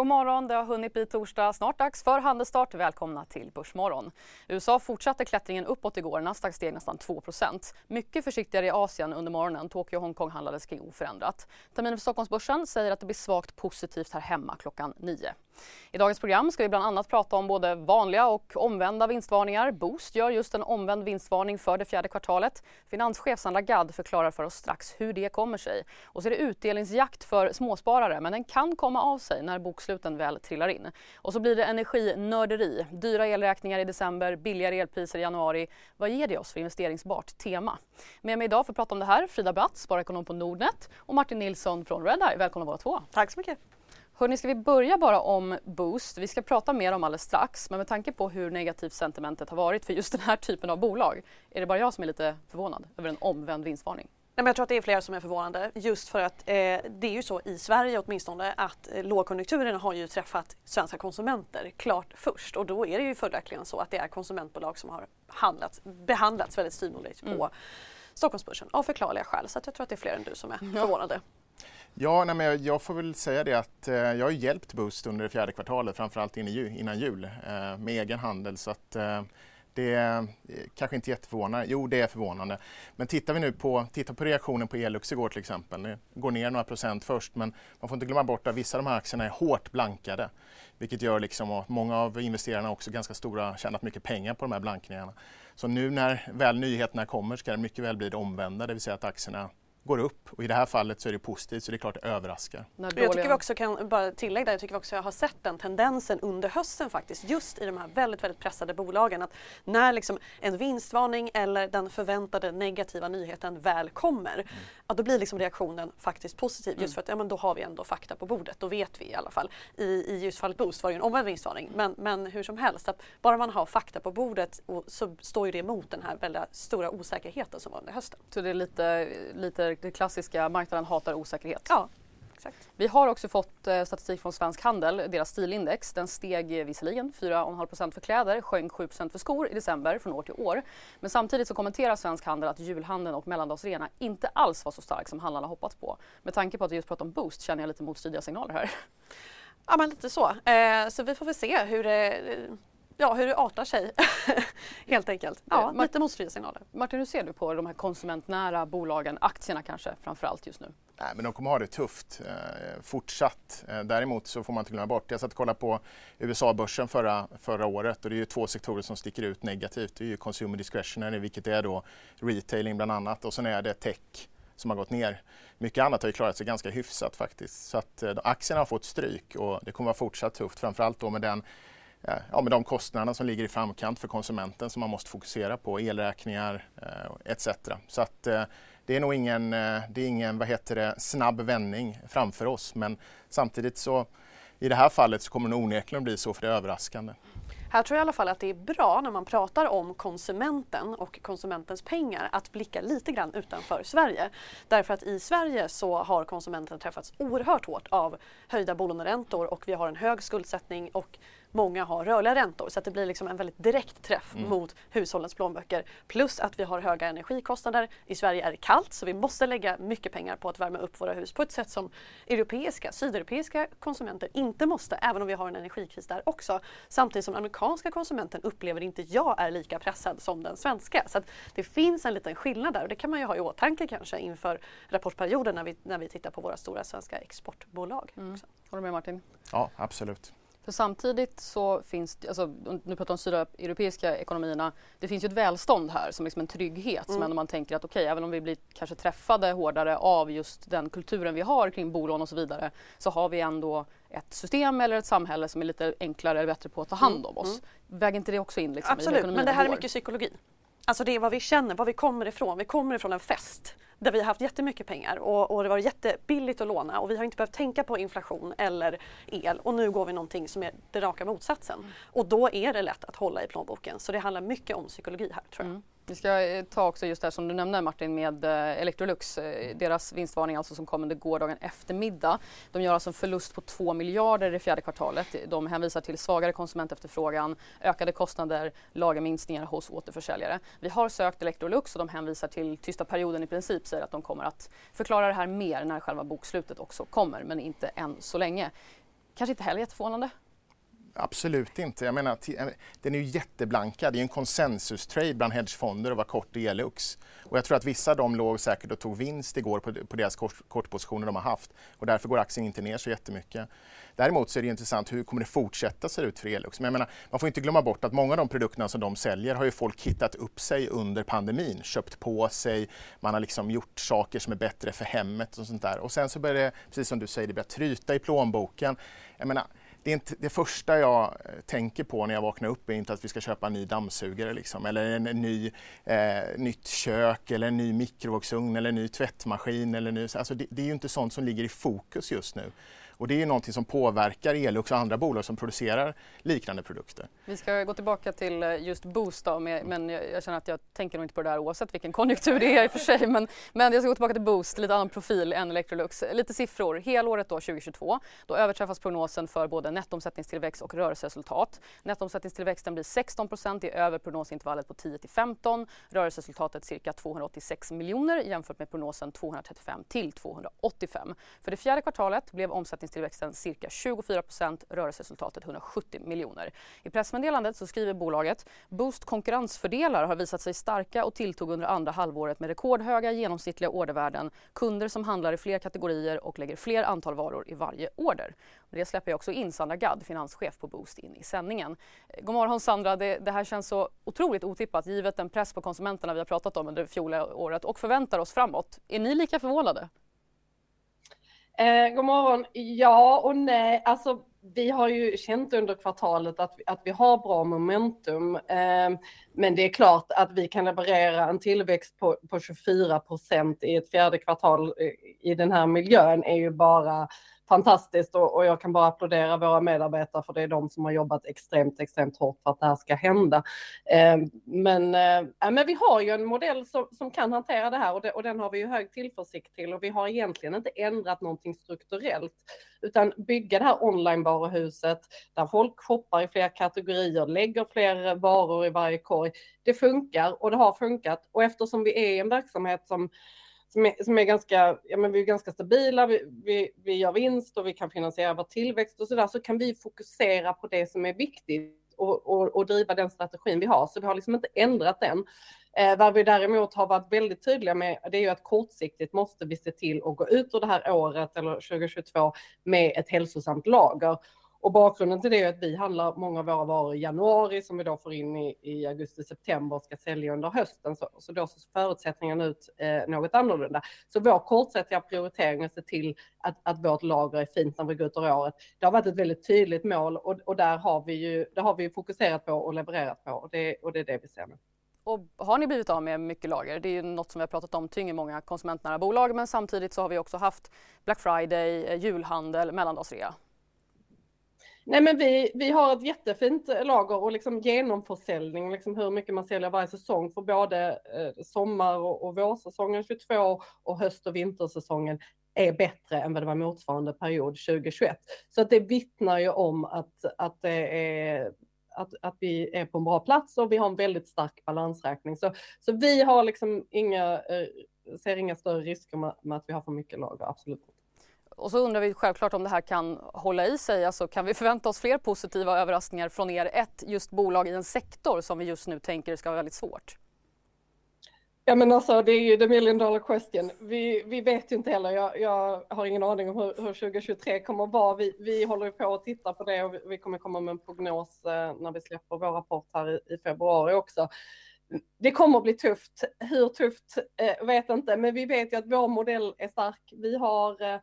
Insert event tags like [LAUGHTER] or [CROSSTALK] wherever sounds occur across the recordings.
God morgon, det har hunnit bli torsdag. Snart dags för handelsstart. Välkomna till Börsmorgon. USA fortsatte klättringen uppåt igår. Nasdaq steg nästan 2% Mycket försiktigare i Asien under morgonen. Tokyo och Hongkong handlades kring oförändrat. Terminen för Stockholmsbörsen säger att det blir svagt positivt här hemma klockan 9. I dagens program ska vi bland annat prata om både vanliga och omvända vinstvarningar. Boost gör just en omvänd vinstvarning för det fjärde kvartalet. Finanschef Sandra Gadd förklarar för oss strax hur det kommer sig. Och så är det utdelningsjakt för småsparare, men den kan komma av sig när boksluten väl trillar in. Och så blir det energinörderi. Dyra elräkningar i december, billigare elpriser i januari. Vad ger det oss för investeringsbart tema? Med mig idag för att prata om det här, Frida Bratt, sparekonom på Nordnet och Martin Nilsson från Redeye. Välkomna båda två. Tack så mycket. Hörni, ska vi börja bara om Boost? Vi ska prata mer om alldeles strax, men med tanke på hur negativt sentimentet har varit för just den här typen av bolag, är det bara jag som är lite förvånad över en omvänd vinstvarning? Nej, men jag tror att det är flera som är förvånade just för att eh, det är ju så i Sverige åtminstone att eh, lågkonjunkturen har ju träffat svenska konsumenter klart först och då är det ju följaktligen så att det är konsumentbolag som har handlats, behandlats väldigt styvmoderligt på mm. Stockholmsbörsen av förklarliga skäl. Så jag tror att det är fler än du som är förvånade. Ja, nej, men jag får väl säga det att eh, jag har hjälpt Boost under det fjärde kvartalet, framförallt in i, innan jul, eh, med egen handel. Så att, eh, det är eh, kanske inte jätteförvånande. Jo, det är förvånande. Men tittar vi nu på, tittar på reaktionen på Elux igår till exempel. Det går ner några procent först, men man får inte glömma bort att vissa av de här aktierna är hårt blankade. Vilket gör liksom att många av investerarna också ganska stora, tjänat mycket pengar på de här blankningarna. Så nu när väl nyheterna kommer ska det mycket väl bli det omvända, det vill säga att aktierna går upp och i det här fallet så är det positivt så det är klart det överraskar. Jag tycker vi också kan bara tillägga där, jag tycker vi också har sett den tendensen under hösten faktiskt just i de här väldigt, väldigt pressade bolagen att när liksom en vinstvarning eller den förväntade negativa nyheten väl kommer, mm. ja, då blir liksom reaktionen faktiskt positiv mm. just för att ja, men då har vi ändå fakta på bordet, då vet vi i alla fall. I, i just fallet Boost var det ju en omvänd vinstvarning men, men hur som helst, att bara man har fakta på bordet och, så står ju det emot den här väldigt stora osäkerheten som var under hösten. Så det är lite, lite det klassiska marknaden hatar osäkerhet. Ja, exakt. Vi har också fått eh, statistik från Svensk Handel, deras stilindex. Den steg visserligen 4,5% för kläder, sjönk 7% för skor i december från år till år. Men samtidigt så kommenterar Svensk Handel att julhandeln och mellandagsreorna inte alls var så stark som handlarna hoppats på. Med tanke på att vi just pratar om boost känner jag lite motstridiga signaler här. Ja men lite så. Eh, så vi får väl se hur det ja, hur det artar sig [LAUGHS] helt enkelt. Ja, lite motstridiga signaler. Martin, hur ser du på de här konsumentnära bolagen, aktierna kanske framför allt just nu? Nej, men de kommer ha det tufft eh, fortsatt. Eh, däremot så får man inte glömma bort, jag satt och kollade på USA-börsen förra, förra året och det är ju två sektorer som sticker ut negativt. Det är ju consumer discretionary, vilket är då retailing bland annat och sen är det tech som har gått ner. Mycket annat har ju klarat sig ganska hyfsat faktiskt. Så att eh, aktierna har fått stryk och det kommer vara fortsatt tufft, framförallt då med den ja, med de kostnaderna som ligger i framkant för konsumenten som man måste fokusera på, elräkningar eh, etc. Så att, eh, det är nog ingen, eh, det är ingen vad heter det, snabb vändning framför oss men samtidigt så i det här fallet så kommer det onekligen bli så för det är överraskande. Här tror jag i alla fall att det är bra när man pratar om konsumenten och konsumentens pengar att blicka lite grann utanför Sverige. Därför att i Sverige så har konsumenten träffats oerhört hårt av höjda bolåneräntor och vi har en hög skuldsättning och många har rörliga räntor så att det blir liksom en väldigt direkt träff mm. mot hushållens plånböcker. Plus att vi har höga energikostnader. I Sverige är det kallt så vi måste lägga mycket pengar på att värma upp våra hus på ett sätt som europeiska, sydeuropeiska konsumenter inte måste, även om vi har en energikris där också. Samtidigt som amerikanska konsumenten upplever inte jag är lika pressad som den svenska. Så det finns en liten skillnad där och det kan man ju ha i åtanke kanske inför rapportperioden när vi, när vi tittar på våra stora svenska exportbolag. Mm. Håller du med Martin? Ja, absolut. För samtidigt så finns det, alltså, nu pratar om sydeuropeiska ekonomierna, det finns ju ett välstånd här som liksom en trygghet mm. som ändå man tänker att okej, okay, även om vi blir kanske träffade hårdare av just den kulturen vi har kring bolån och så vidare så har vi ändå ett system eller ett samhälle som är lite enklare eller bättre på att ta hand mm. om oss. Mm. Väger inte det också in liksom, Absolut, men det här är mycket psykologi. Alltså det är vad vi känner, var vi kommer ifrån. Vi kommer ifrån en fest där vi har haft jättemycket pengar och, och det var jättebilligt att låna och vi har inte behövt tänka på inflation eller el och nu går vi någonting som är det raka motsatsen. Mm. Och då är det lätt att hålla i plånboken så det handlar mycket om psykologi här tror jag. Mm. Vi ska eh, ta också just det som du nämnde Martin med eh, Electrolux, eh, deras vinstvarning alltså som kom under gårdagen eftermiddag. De gör alltså en förlust på 2 miljarder i det fjärde kvartalet. De hänvisar till svagare konsumentefterfrågan, ökade kostnader, lagerminskningar hos återförsäljare. Vi har sökt Electrolux och de hänvisar till tysta perioden i princip, säger att de kommer att förklara det här mer när själva bokslutet också kommer, men inte än så länge. Kanske inte heller jätteförvånande? Absolut inte. Jag menar, den är ju jätteblankad. Det är en konsensustrade bland hedgefonder att vara kort i Elux. Och jag tror att vissa av dem låg säkert och tog vinst igår på, på deras kort, kortpositioner de har haft och därför går aktien inte ner så jättemycket. Däremot så är det intressant hur kommer det fortsätta se ut för Elux? Men jag menar, man får inte glömma bort att många av de produkterna som de säljer har ju folk hittat upp sig under pandemin, köpt på sig, man har liksom gjort saker som är bättre för hemmet och sånt där. Och sen så börjar det, precis som du säger, det börjar tryta i plånboken. Jag menar, det, är inte, det första jag eh, tänker på när jag vaknar upp är inte att vi ska köpa en ny dammsugare liksom, eller en, en ny, eh, nytt kök eller en ny mikrovågsugn eller en ny tvättmaskin. Eller ny, alltså det, det är ju inte sånt som ligger i fokus just nu. Och det är ju någonting som påverkar Elux och andra bolag som producerar liknande produkter. Vi ska gå tillbaka till eh, just Boost då, men jag känner att jag tänker nog inte på det där oavsett vilken konjunktur det är i och för sig. Men, men jag ska gå tillbaka till Boost, lite annan profil än Electrolux. Lite siffror. Helåret då 2022, då överträffas prognosen för både nettoomsättningstillväxt och rörelseresultat. Nettoomsättningstillväxten blir 16 procent, i över prognosintervallet på 10 till 15. Rörelseresultatet cirka 286 miljoner jämfört med prognosen 235 till 285. För det fjärde kvartalet blev omsättnings försäljningstillväxten cirka 24% rörelseresultatet 170 miljoner. I pressmeddelandet så skriver bolaget Boost konkurrensfördelar har visat sig starka och tilltog under andra halvåret med rekordhöga genomsnittliga ordervärden, kunder som handlar i fler kategorier och lägger fler antal varor i varje order. Det släpper jag också in Sandra Gadd, finanschef på Boost, in i sändningen. Eh, god morgon Sandra, det, det här känns så otroligt otippat givet den press på konsumenterna vi har pratat om under fjolåret och förväntar oss framåt. Är ni lika förvånade? Eh, god morgon. Ja och nej. Alltså, vi har ju känt under kvartalet att, att vi har bra momentum. Eh, men det är klart att vi kan leverera en tillväxt på, på 24 procent i ett fjärde kvartal eh, i den här miljön är ju bara fantastiskt och, och, jag kan bara applådera våra medarbetare för det är de som har jobbat extremt, extremt hårt för att det här ska hända. Eh, men, eh, men vi har ju en modell som, som kan hantera det här och, det, och, den har vi ju hög tillförsikt till och vi har egentligen inte ändrat någonting strukturellt utan bygga det här onlinevaruhuset där folk shoppar i fler kategorier, lägger fler varor i varje korg. Det funkar och det har funkat och eftersom vi är en verksamhet som som är, som är ganska, ja men vi är ganska stabila, vi, vi, vi gör vinst och vi kan finansiera vår tillväxt och så där, så kan vi fokusera på det som är viktigt och, och, och driva den strategin vi har. Så vi har liksom inte ändrat den. Eh, vad vi däremot har varit väldigt tydliga med, det är ju att kortsiktigt måste vi se till att gå ut ur det här året eller 2022 med ett hälsosamt lager. Och bakgrunden till det är att vi handlar många av våra varor i januari som vi då får in i, i augusti-september och ska sälja under hösten. Så, så då ser förutsättningarna ut eh, något annorlunda. Så vår kortsiktiga prioritering är att se till att, att vårt lager är fint när vi går ut ur året. Det har varit ett väldigt tydligt mål och, och där har vi ju det har vi fokuserat på och levererat på och det, och det är det vi ser nu. Och har ni blivit av med mycket lager? Det är ju något som vi har pratat om tynger många konsumentnära bolag men samtidigt så har vi också haft Black Friday, eh, julhandel, mellandagsrea. Nej, men vi, vi har ett jättefint lager och liksom genomförsäljning, liksom hur mycket man säljer varje säsong för både eh, sommar och, och vårsäsongen 22 och höst och vintersäsongen är bättre än vad det var motsvarande period 2021. Så att det vittnar ju om att, att, det är, att, att vi är på en bra plats och vi har en väldigt stark balansräkning. Så, så vi har liksom inga, eh, ser inga större risker med, med att vi har för mycket lager, absolut inte. Och så undrar vi självklart om det här kan hålla i sig. Alltså, kan vi förvänta oss fler positiva överraskningar från er? Ett just bolag i en sektor som vi just nu tänker ska vara väldigt svårt. Ja men alltså det är ju the million dollar question. Vi, vi vet ju inte heller. Jag, jag har ingen aning om hur, hur 2023 kommer att vara. Vi, vi håller på att titta på det och vi, vi kommer komma med en prognos eh, när vi släpper vår rapport här i, i februari också det kommer att bli tufft. Hur tufft eh, vet inte, men vi vet ju att vår modell är stark. Vi har eh,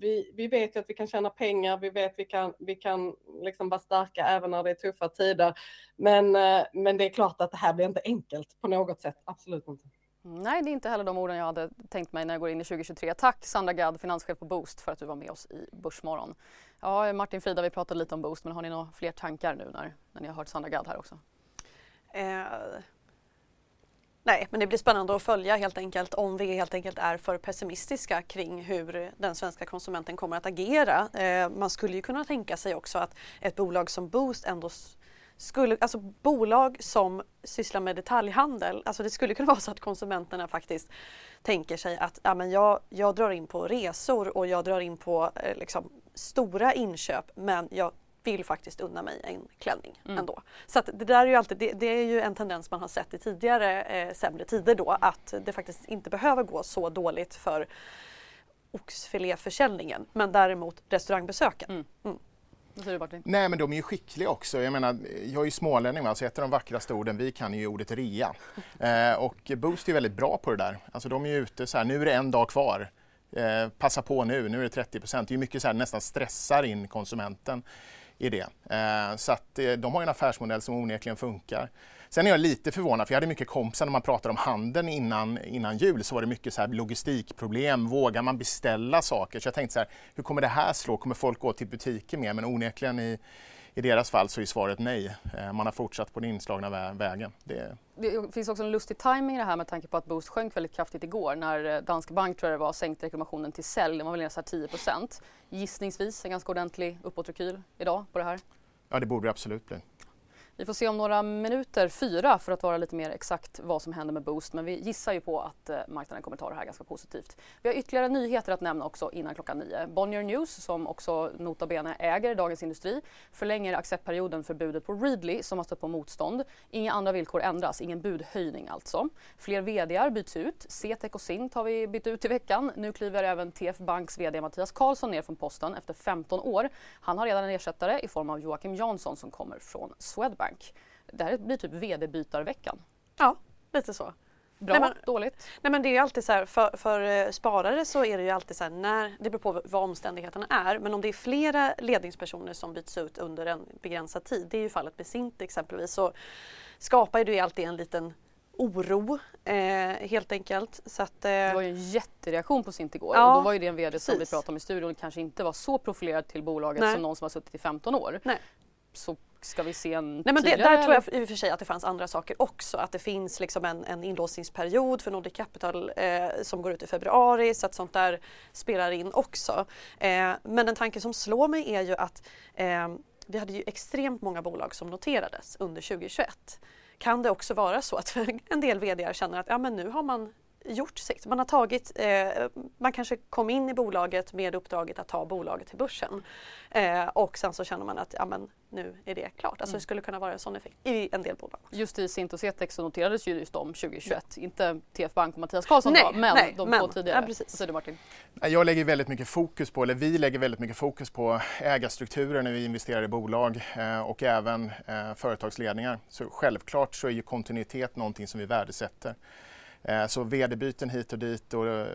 vi, vi vet ju att vi kan tjäna pengar, vi vet att vi kan, vi kan liksom vara starka även när det är tuffa tider. Men, eh, men det är klart att det här blir inte enkelt på något sätt, absolut inte. Nej, det är inte heller de orden jag hade tänkt mig när jag går in i 2023. Tack Sandra Gadd, finanschef på Boost för att du var med oss i Börsmorgon. Ja, Martin Frida, vi pratade lite om Boost men har ni några fler tankar nu när, när ni har hört Sandra Gadd här också? Eh, nej, men det blir spännande att följa helt enkelt om vi helt enkelt är för pessimistiska kring hur den svenska konsumenten kommer att agera. Eh, man skulle ju kunna tänka sig också att ett bolag som Boost ändå skulle, alltså bolag som sysslar med detaljhandel, alltså det skulle kunna [LAUGHS] vara så att konsumenterna faktiskt tänker sig att ja, men jag, jag drar in på resor och jag drar in på eh, liksom, stora inköp men jag vill faktiskt unna mig en klänning mm. ändå. Så det där är ju alltid, det, det, är ju en tendens man har sett i tidigare eh, sämre tider då att det faktiskt inte behöver gå så dåligt för oxfiléförsäljningen men däremot restaurangbesöken. Mm. Mm. Nej men de är ju skickliga också. Jag menar, jag är ju smålänning, alltså ett av de vackraste orden vi kan är ju ordet rea. [LAUGHS] Eh, och Boost är väldigt bra på det där. Alltså de är ju ute så här, nu är det en dag kvar. Eh, passa på nu, nu är det 30 procent. Det är mycket så här, nästan stressar in konsumenten i det. Eh, så att eh, de har en affärsmodell som onekligen funkar. Sen är jag lite förvånad, för jag hade mycket kompisar när man pratade om handeln innan, innan jul så var det mycket så här logistikproblem. Vågar man beställa saker? Så jag tänkte så här, hur kommer det här slå? Kommer folk gå till butiker mer? Men onekligen i, i deras fall så är svaret nej. Eh, man har fortsatt på den inslagna vä vägen. Det... det... finns också en lustig timing i det här med tanke på att Boost sjönk väldigt kraftigt igår när eh, Danske Bank tror jag det var sänkte rekommendationen till sälj. Den var väl ner 10% Gissningsvis en ganska ordentlig uppåtrekyl idag på det här. Ja det borde det absolut bli. Vi får se om några minuter, fyra för att vara lite mer exakt vad som händer med Boost. Men vi gissar ju på att eh, marknaden kommer ta det här ganska positivt. Vi har ytterligare nyheter att nämna också innan klockan nio. Bonnier News, som också nota bene äger Dagens Industri, förlänger acceptperioden för budet på Readly som har stött på motstånd. Inga andra villkor ändras, ingen budhöjning alltså. Fler VDar byts ut. CTEC och Sint har vi bytt ut i veckan. Nu kliver även TF Banks VD Mattias Karlsson ner från posten efter 15 år. Han har redan en ersättare i form av Joakim Jansson som kommer från Swedbank. Swedbank. Det här blir typ vd-bytarveckan. Ja, lite så. Bra, nej, men, dåligt? Nej men det är ju alltid så här, för, för eh, sparare så är det ju alltid så här, när, det beror på vad omständigheterna är, men om det är flera ledningspersoner som byts ut under en begränsad tid, det är ju fallet med Sint exempelvis, så skapar det ju alltid en liten oro eh, helt enkelt. Så att, eh... Det var ju en jättereaktion på Sint igår ja, och då var ju det en VD precis. som vi pratade om i studion kanske inte var så profilerad till bolaget Nej. som någon som har suttit i 15 år. Nej. Så Ska vi se en Nej, men det, Där tror jag i och för sig att det fanns andra saker också. Att det finns liksom en, en inlåsningsperiod för Nordic Capital eh, som går ut i februari så att sånt där spelar in också. Eh, men en tanke som slår mig är ju att eh, vi hade ju extremt många bolag som noterades under 2021. Kan det också vara så att [LAUGHS] en del VD känner att ja, men nu har man gjort sitt. Man har tagit, eh, man kanske kom in i bolaget med uppdraget att ta bolaget till börsen eh, och sen så känner man att ja, men, nu är det klart. Alltså mm. det skulle kunna vara en sån effekt i en del bolag. Just i Sint och Cetex så noterades ju just de 2021, ja. inte TF Bank och Mattias Karlsson nej, då, men nej, de men, två tidigare. Ja, precis. Vad säger du Martin? Jag lägger väldigt mycket fokus på, eller vi lägger väldigt mycket fokus på ägarstrukturer när vi investerar i bolag eh, och även eh, företagsledningar. Så självklart så är ju kontinuitet någonting som vi värdesätter. Eh, så vd-byten hit och dit, och eh,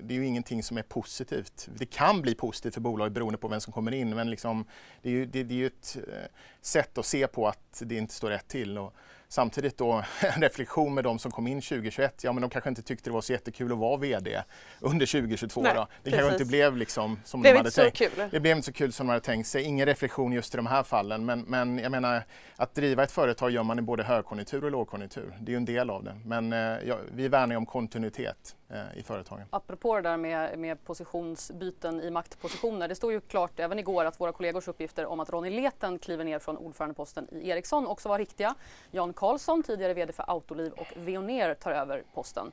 det är ju ingenting som är positivt. Det kan bli positivt för bolaget beroende på vem som kommer in men liksom, det, är ju, det, det är ju ett eh, sätt att se på att det inte står rätt till. Och Samtidigt då en [LAUGHS] reflektion med de som kom in 2021, ja men de kanske inte tyckte det var så jättekul att vara VD under 2022. Nej, då. Det kanske inte blev liksom som blev de hade tänkt. Kul. Det blev inte så kul som de hade tänkt sig. Ingen reflektion just i de här fallen men, men jag menar att driva ett företag gör man i både högkonjunktur och lågkonjunktur. Det är ju en del av det. Men eh, ja, vi värnar ju om kontinuitet Eh, i företagen. Apropå det där med, med positionsbyten i maktpositioner. Det stod ju klart även igår att våra kollegors uppgifter om att Ronny Leten kliver ner från ordförandeposten i Ericsson också var riktiga. Jan Karlsson, tidigare VD för Autoliv och Veoneer tar över posten.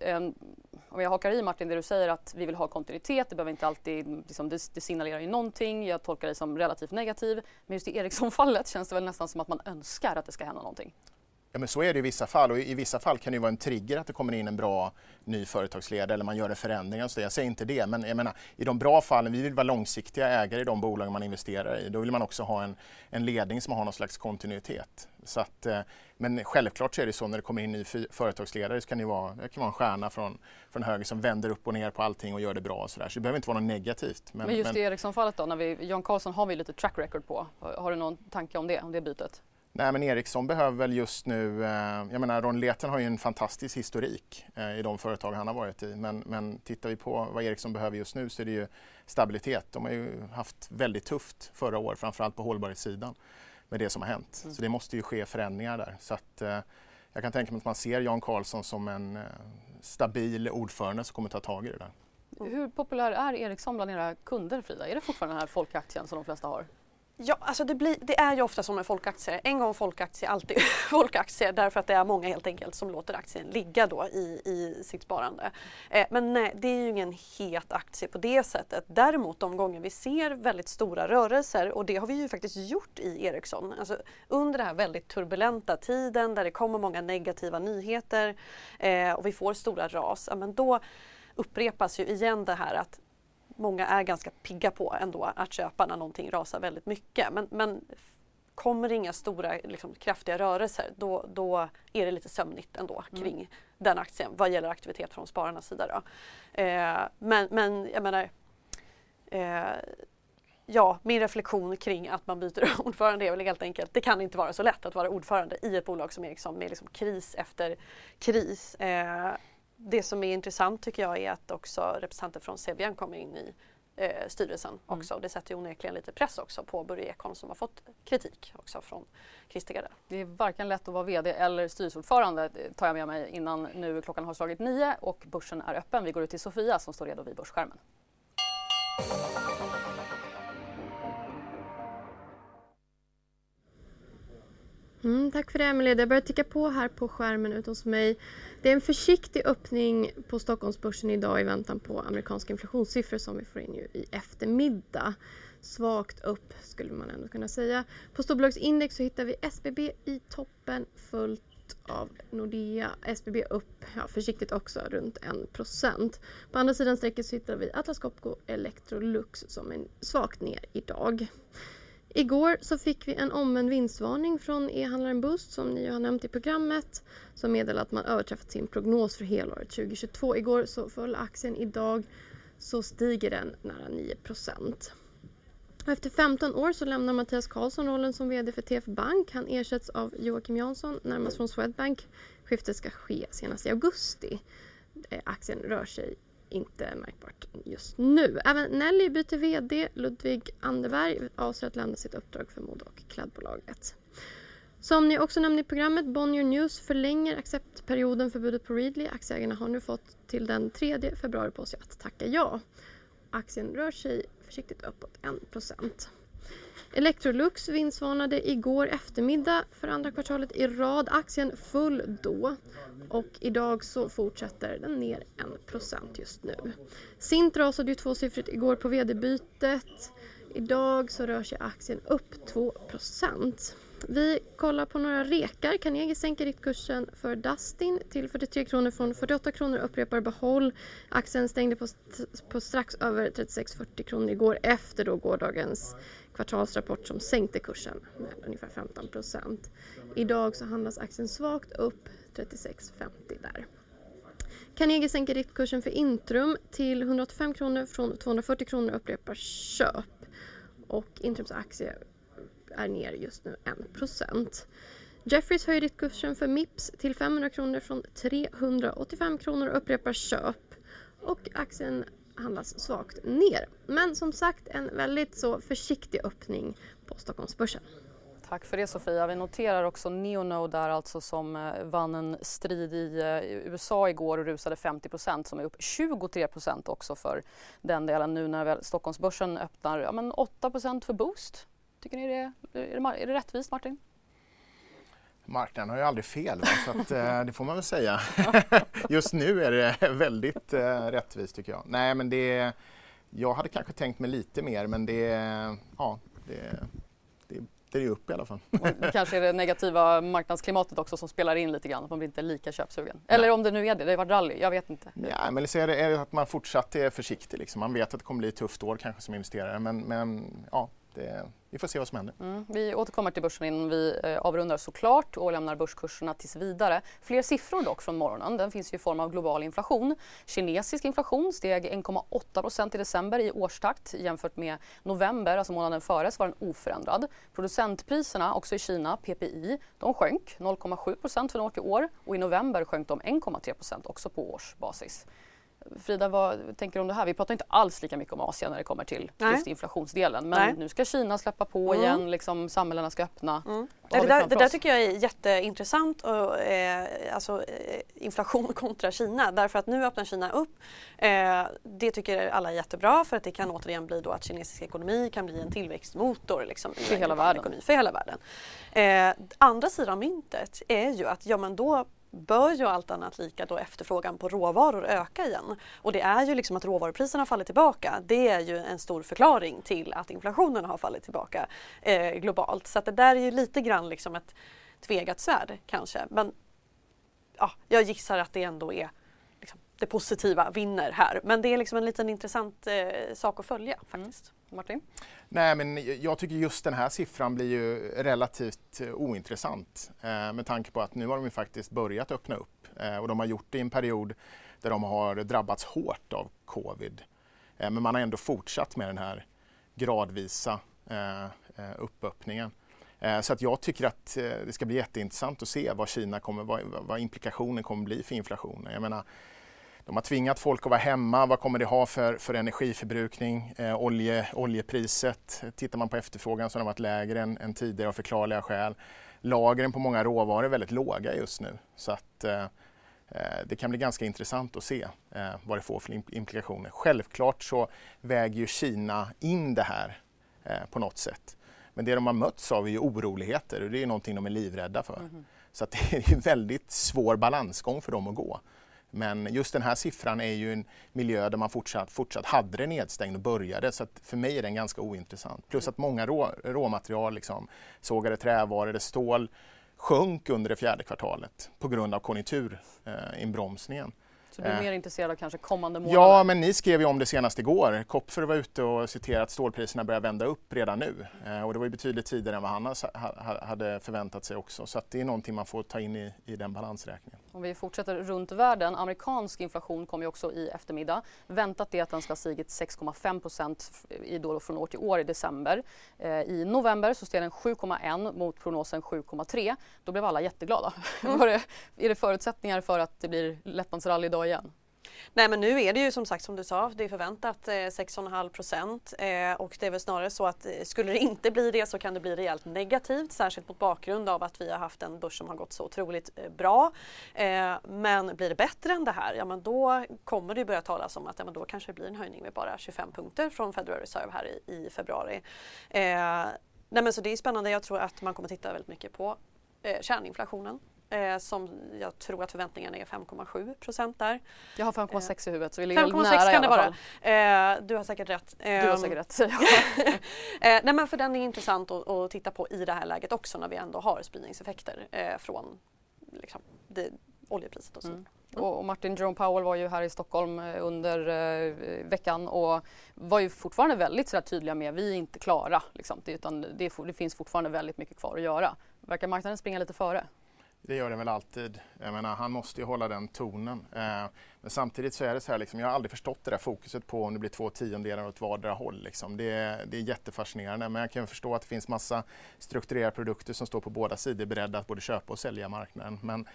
Eh, om jag hakar i Martin, det du säger att vi vill ha kontinuitet, det behöver inte alltid, liksom, det, det signalerar ju någonting, jag tolkar dig som relativt negativ. Men just i Ericsson-fallet känns det väl nästan som att man önskar att det ska hända någonting. Ja, men så är det i vissa fall och i vissa fall kan det vara en trigger att det kommer in en bra ny företagsledare eller man gör en förändring. Så jag säger inte det, men jag menar, i de bra fallen, vi vill vara långsiktiga ägare i de bolag man investerar i. Då vill man också ha en, en ledning som har någon slags kontinuitet. Så att, eh, men självklart så är det så när det kommer in en ny företagsledare så kan det vara, det kan vara en stjärna från, från höger som vänder upp och ner på allting och gör det bra. Så, där. så det behöver inte vara något negativt. Men, men just men... i Ericsson-fallet då, när vi, Jan Karlsson har vi lite track record på. Har du någon tanke om det, om det bytet? Nej men Ericsson behöver väl just nu, eh, jag menar Ron Leten har ju en fantastisk historik eh, i de företag han har varit i men, men tittar vi på vad Ericsson behöver just nu så är det ju stabilitet. De har ju haft väldigt tufft förra året, framförallt på hållbarhetssidan med det som har hänt. Mm. Så det måste ju ske förändringar där. Så att, eh, jag kan tänka mig att man ser Jan Karlsson som en eh, stabil ordförande som kommer ta tag i det där. Hur populär är Ericsson bland era kunder Frida? Är det fortfarande den här folkaktien som de flesta har? Ja, alltså det, blir, det, är ju ofta som med folkaktier. En gång folkaktie, alltid [LAUGHS] folkaktie därför att det är många helt enkelt som låter aktien ligga då i, i sitt sparande. Eh, men nej, det är ju ingen het aktie på det sättet. Däremot de gånger vi ser väldigt stora rörelser och det har vi ju faktiskt gjort i Ericsson. Alltså, under den här väldigt turbulenta tiden där det kommer många negativa nyheter eh, och vi får stora ras, ja, men då upprepas ju igen det här att många är ganska pigga på ändå att köpa när någonting rasar väldigt mycket. Men, men kommer inga stora liksom, kraftiga rörelser då, då är det lite sömnigt ändå mm. kring mm. den aktien vad gäller aktivitet från spararnas sida. Då. Eh, men, men jag menar eh, Ja, min reflektion kring att man byter [LAUGHS] ordförande är väl helt enkelt, det kan inte vara så lätt att vara ordförande i ett bolag som Ericsson med liksom kris efter kris. Eh, det som är intressant tycker jag är att också representanter från Cevian kommer in i eh, styrelsen mm. också. Det sätter ju onekligen lite press också på Börje Ekholm som har fått kritik också från Christer Gardell. Det är varken lätt att vara VD eller styrelseordförande tar jag med mig innan nu klockan har slagit nio och börsen är öppen. Vi går ut till Sofia som står redo vid börsskärmen. Mm, tack för det Emelie. Det börjar ticka på här på skärmen ute hos mig. Det är en försiktig öppning på Stockholmsbörsen idag i väntan på amerikanska inflationssiffror som vi får in ju i eftermiddag. Svagt upp skulle man ändå kunna säga. På storbolagsindex så hittar vi SBB i toppen följt av Nordea. SBB upp ja, försiktigt också runt 1%. På andra sidan strecket så hittar vi Atlas Copco Electrolux som är svagt ner idag. Igår så fick vi en omvänd vinstvarning från e-handlaren Boost som ni har nämnt i programmet som meddelar att man överträffat sin prognos för helåret 2022. Igår så föll aktien, idag så stiger den nära 9% efter 15 år så lämnar Mattias Karlsson rollen som VD för TF Bank. Han ersätts av Joakim Jansson, närmast från Swedbank. Skiftet ska ske senast i augusti. Eh, aktien rör sig inte märkbart just nu. Även Nelly byter VD. Ludvig Anderberg avser att lämna sitt uppdrag för mode och klädbolaget. Som ni också nämnde i programmet, Bonnier News förlänger acceptperioden för budet på Readly. Aktieägarna har nu fått till den 3 februari på sig att tacka ja. Aktien rör sig försiktigt uppåt 1 Electrolux vinstvarnade igår eftermiddag för andra kvartalet i rad. Aktien full då och idag så fortsätter den ner 1% just nu. Sint rasade ju tvåsiffrigt igår på vd-bytet. Idag så rör sig aktien upp 2%. Vi kollar på några rekar. Carnegie sänker riktkursen för Dustin till 43 kronor från 48 kronor. Upprepar behåll. Aktien stängde på, på strax över 36-40 kronor igår efter då gårdagens kvartalsrapport som sänkte kursen med ungefär 15 procent. Idag så handlas aktien svagt upp 36,50 där. Carnegie sänker riktkursen för Intrum till 185 kronor från 240 kronor och upprepar köp. Och Intrums aktie är ner just nu 1 Jeffries höjer riktkursen för Mips till 500 kronor från 385 kronor och upprepar köp. Och aktien handlas svagt ner. Men som sagt en väldigt så försiktig öppning på Stockholmsbörsen. Tack för det Sofia. Vi noterar också Neono där alltså som eh, vann en strid i eh, USA igår och rusade 50% som är upp 23% också för den delen nu när väl Stockholmsbörsen öppnar ja, men 8% för Boost. Tycker ni det är, det, är det rättvist Martin? Marknaden har ju aldrig fel, va? så att, eh, det får man väl säga. [LAUGHS] Just nu är det väldigt eh, rättvist tycker jag. Nej, men det, jag hade kanske tänkt mig lite mer, men det, ja, det, det, det är upp i alla fall. kanske är det negativa marknadsklimatet också som spelar in lite grann, att man blir inte lika köpsugen. Eller om det nu är det, det har varit rally, jag vet inte. Ja, men så är det, är det att man fortsatt är försiktig. Liksom. Man vet att det kommer bli ett tufft år kanske som investerare, men, men ja, det, eh, vi får se vad som händer. Mm. Vi återkommer till börsen innan vi eh, avrundar såklart och lämnar börskurserna tills vidare. Fler siffror dock från morgonen. Den finns i form av global inflation. Kinesisk inflation steg 1,8% i december i årstakt jämfört med november, alltså månaden före, så var den oförändrad. Producentpriserna, också i Kina, PPI, de sjönk 0,7 från år till år och i november sjönk de 1,3% också på årsbasis. Frida, vad tänker du om det här? Vi pratar inte alls lika mycket om Asien när det kommer till Nej. just inflationsdelen. Men Nej. nu ska Kina släppa på mm. igen, liksom, samhällena ska öppna. Mm. Det, där, det där tycker jag är jätteintressant, och, eh, alltså, eh, inflation [LAUGHS] kontra Kina. Därför att nu öppnar Kina upp. Eh, det tycker alla är jättebra för att det kan återigen bli då att kinesisk ekonomi kan bli en tillväxtmotor liksom, för, hela världen. Ekonomi, för hela världen. Eh, andra sidan av myntet är ju att ja, men då bör ju allt annat lika då efterfrågan på råvaror öka igen. Och det är ju liksom att råvarupriserna har fallit tillbaka. Det är ju en stor förklaring till att inflationen har fallit tillbaka eh, globalt. Så det där är ju lite grann liksom ett tvegat svärd kanske. Men ja, jag gissar att det ändå är liksom, det positiva vinner här. Men det är liksom en liten intressant eh, sak att följa faktiskt. Mm. Martin? Nej, men jag tycker just den här siffran blir ju relativt eh, ointressant eh, med tanke på att nu har de ju faktiskt börjat öppna upp eh, och de har gjort det i en period där de har drabbats hårt av covid. Eh, men man har ändå fortsatt med den här gradvisa eh, eh, uppöppningen. Eh, så att jag tycker att eh, det ska bli jätteintressant att se vad Kina kommer, vad, vad implikationen kommer bli för inflationen. Jag menar, de har tvingat folk att vara hemma. Vad kommer det ha för, för energiförbrukning? Eh, olje, oljepriset, tittar man på efterfrågan så har den varit lägre än, än tidigare av förklarliga skäl. Lagren på många råvaror är väldigt låga just nu. Så att, eh, eh det kan bli ganska intressant att se eh, vad det får för implikationer. Självklart så väger ju Kina in det här eh, på något sätt. Men det de har mötts av är ju oroligheter och det är någonting de är livrädda för. Mm. Så att det är en väldigt svår balansgång för dem att gå. Men just den här siffran är ju en miljö där man fortsatt, fortsatt hade det nedstängd och började så för mig är den ganska ointressant. Plus att många rå, råmaterial, liksom, sågade trävaror, stål sjönk under det fjärde kvartalet på grund av konjunkturinbromsningen. Eh, så du är mer intresserad av kanske kommande månader? Ja, men ni skrev ju om det senast igår. Kopfer var ute och citerade att stålpriserna börjar vända upp redan nu. Eh, och det var ju betydligt tidigare än vad han hade förväntat sig också. Så det är någonting man får ta in i, i den balansräkningen. Om vi fortsätter runt världen. Amerikansk inflation kom ju också i eftermiddag. Väntat är att den ska ha stigit 6,5 procent från år till år i december. Eh, I november så steg den 7,1 mot prognosen 7,3. Då blev alla jätteglada. [LAUGHS] Mm. är det förutsättningar för att det blir lättnadsrally idag igen? Nej men nu är det ju som sagt som du sa, det är förväntat eh, 6,5 procent eh, och det är väl snarare så att eh, skulle det inte bli det så kan det bli rejält negativt särskilt mot bakgrund av att vi har haft en börs som har gått så otroligt eh, bra. Eh, men blir det bättre än det här, ja men då kommer det börja talas om att ja, men då kanske det blir en höjning med bara 25 punkter från Federal Reserve här i, i februari. Eh, nej men så det är spännande, jag tror att man kommer titta väldigt mycket på eh, kärninflationen Eh, som jag tror att förväntningarna är 5,7 procent där. Jag har 5,6 i huvudet så vi ligger nära kan det vara. Eh, du har säkert rätt. Du har ehm, säkert rätt. [LAUGHS] eh, nej men för den är intressant att, att, titta på i det här läget också när vi ändå har spridningseffekter eh, från liksom, det, oljepriset och så. Mm. Och Martin Jerome Powell var ju här i Stockholm eh, under eh, veckan och var ju fortfarande väldigt så tydliga med att vi är inte klara. Liksom, det, utan det, det, finns fortfarande väldigt mycket kvar att göra. Verkar marknaden springa lite före? Det gör den väl alltid. Jag menar, han måste ju hålla den tonen. Eh, men samtidigt så är det så här, liksom, jag har aldrig förstått det där fokuset på om det blir två tiondelar åt vardera håll. Liksom. Det, är, det är jättefascinerande men jag kan förstå att det finns massa strukturerade produkter som står på båda sidor beredda att både köpa och sälja marknaden. Men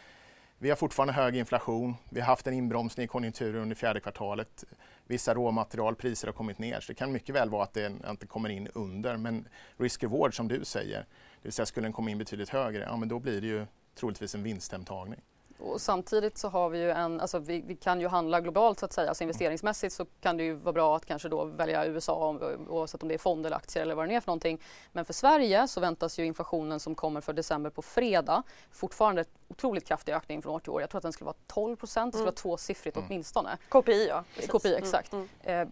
vi har fortfarande hög inflation. Vi har haft en inbromsning i konjunkturen under fjärde kvartalet. Vissa råmaterialpriser har kommit ner så det kan mycket väl vara att det inte kommer in under. Men risk-reward som du säger, det vill säga skulle den komma in betydligt högre, ja men då blir det ju troligtvis en vinsthemtagning. Och samtidigt så har vi ju en, alltså vi, vi, kan ju handla globalt så att säga, alltså investeringsmässigt så kan det ju vara bra att kanske då välja USA oavsett om det är fond eller aktier eller vad det är för någonting. Men för Sverige så väntas ju inflationen som kommer för december på fredag fortfarande otroligt kraftig ökning från år till år. Jag tror att den skulle vara 12 procent, det skulle vara mm. tvåsiffrigt mm. åtminstone. KPI ja. Precis. KPI mm, exakt. Mm. Eh,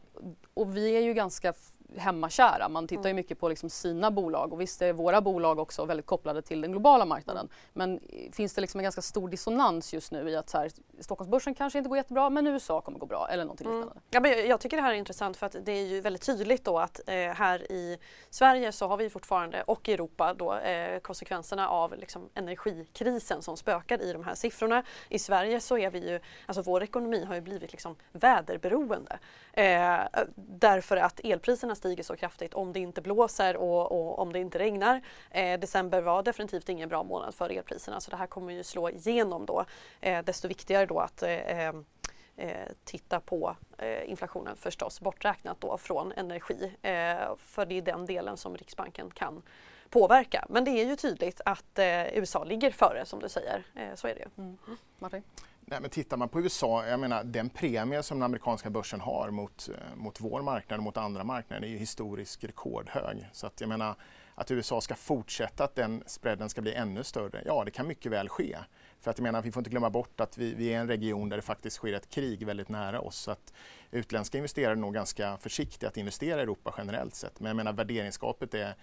och vi är ju ganska hemmakära. Man tittar ju mm. mycket på liksom sina bolag och visst är våra bolag också väldigt kopplade till den globala marknaden. Men finns det liksom en ganska stor dissonans just nu i att så här, Stockholmsbörsen kanske inte går jättebra men USA kommer gå bra eller någonting mm. liknande? Ja, men jag tycker det här är intressant för att det är ju väldigt tydligt då att eh, här i Sverige så har vi fortfarande och i Europa då eh, konsekvenserna av liksom, energikrisen som spökar i de här siffrorna. I Sverige så är vi ju, alltså vår ekonomi har ju blivit liksom väderberoende. Eh, därför att elpriserna stiger så kraftigt om det inte blåser och, och om det inte regnar. Eh, december var definitivt ingen bra månad för elpriserna så det här kommer ju slå igenom då. Eh, desto viktigare då att eh, eh, titta på eh, inflationen förstås borträknat då från energi. för det är den delen som Riksbanken kan påverka. Men det är ju tydligt att USA ligger före som du säger. så är det ju. Mm. Martin? Nej, men tittar man på USA, jag menar den premie som den amerikanska börsen har mot, eh, mot vår marknad och mot andra marknader är ju historiskt rekordhög. Så att jag menar att USA ska fortsätta, att den spreaden ska bli ännu större, ja det kan mycket väl ske. För att jag menar, vi får inte glömma bort att vi, vi är en region där det faktiskt sker ett krig väldigt nära oss. Så att utländska investerare är nog ganska försiktiga att investera i Europa generellt sett. Men jag menar värderingsgapet är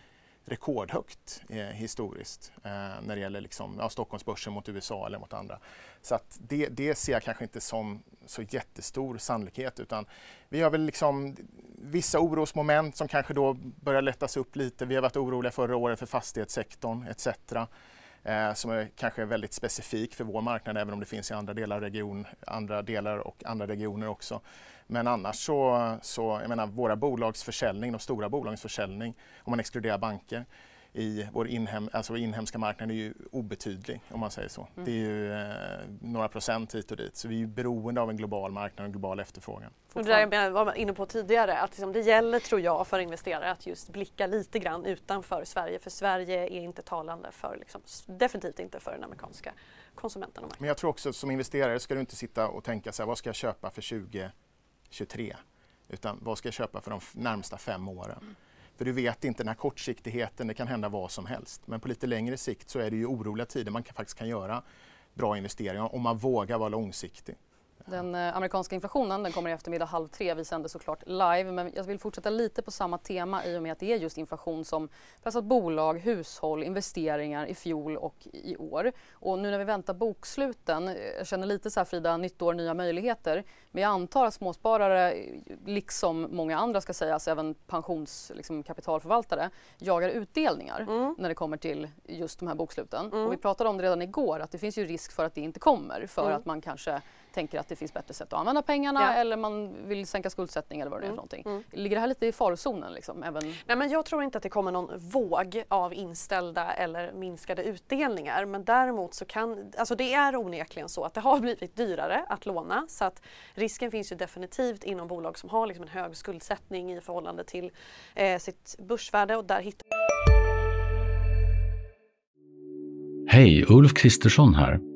rekordhögt eh, historiskt eh, när det gäller liksom, ja, Stockholmsbörsen mot USA eller mot andra. Så att det, det ser jag kanske inte som så jättestor sannolikhet utan vi har väl liksom vissa orosmoment som kanske då börjar lättas upp lite. Vi har varit oroliga förra året för fastighetssektorn etc. Eh, som är kanske väldigt specifik för vår marknad även om det finns i andra delar, region, andra delar och andra regioner också. Men annars så, så jag menar våra bolags försäljning, de stora bolagens försäljning, om man exkluderar banker, i vår inhem, alltså inhemska marknad är ju obetydlig om man säger så. Mm. Det är ju eh, några procent hit och dit så vi är beroende av en global marknad och en global efterfrågan. Och det där jag var inne på tidigare att liksom det gäller tror jag för investerare att just blicka lite grann utanför Sverige för Sverige är inte talande för, liksom, definitivt inte för den amerikanska konsumenten. Men jag tror också som investerare ska du inte sitta och tänka så här, vad ska jag köpa för 20 23. Utan vad ska jag köpa för de närmsta fem åren? Mm. För du vet inte den här kortsiktigheten, det kan hända vad som helst. Men på lite längre sikt så är det ju oroliga tider man kan, faktiskt kan göra bra investeringar om man vågar vara långsiktig. Den eh, amerikanska inflationen den kommer i eftermiddag halv tre. Vi sänder såklart live men jag vill fortsätta lite på samma tema i och med att det är just inflation som pressat bolag, hushåll, investeringar i fjol och i år. Och nu när vi väntar bokssluten, eh, jag känner lite så här Frida, nytt år, nya möjligheter. Men jag antar att småsparare, liksom många andra ska sägas, även pensionskapitalförvaltare, liksom, jagar utdelningar mm. när det kommer till just de här boksluten. Mm. Och vi pratade om det redan igår att det finns ju risk för att det inte kommer för mm. att man kanske tänker att det finns bättre sätt att använda pengarna ja. eller man vill sänka skuldsättning eller vad det är för mm. någonting. Mm. Ligger det här lite i farozonen? Liksom, även... Nej, men jag tror inte att det kommer någon våg av inställda eller minskade utdelningar men däremot så kan, alltså det är onekligen så att det har [LAUGHS] blivit dyrare att låna så att risken finns ju definitivt inom bolag som har liksom en hög skuldsättning i förhållande till eh, sitt börsvärde och där hittar Hej, Ulf Kristersson här.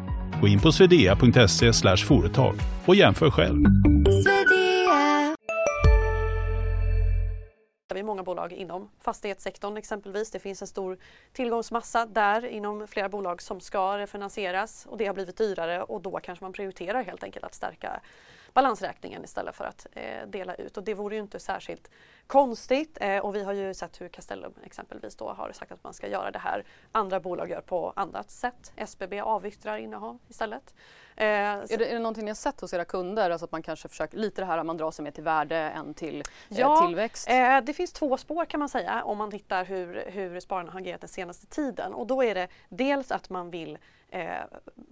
Gå in på swedea.se företag och jämför själv. Det är många bolag inom fastighetssektorn exempelvis. Det finns en stor tillgångsmassa där inom flera bolag som ska refinansieras och det har blivit dyrare och då kanske man prioriterar helt enkelt att stärka balansräkningen istället för att eh, dela ut. Och det vore ju inte särskilt konstigt eh, och vi har ju sett hur Castellum exempelvis då har sagt att man ska göra det här. Andra bolag gör på annat sätt. SBB avyttrar innehav istället. Eh, är, det, är det någonting ni har sett hos era kunder? Alltså att man kanske försöker, lite det här att man drar sig mer till värde än till eh, ja, tillväxt? Eh, det finns två spår kan man säga om man tittar hur, hur spararna har agerat den senaste tiden. Och då är det dels att man vill eh,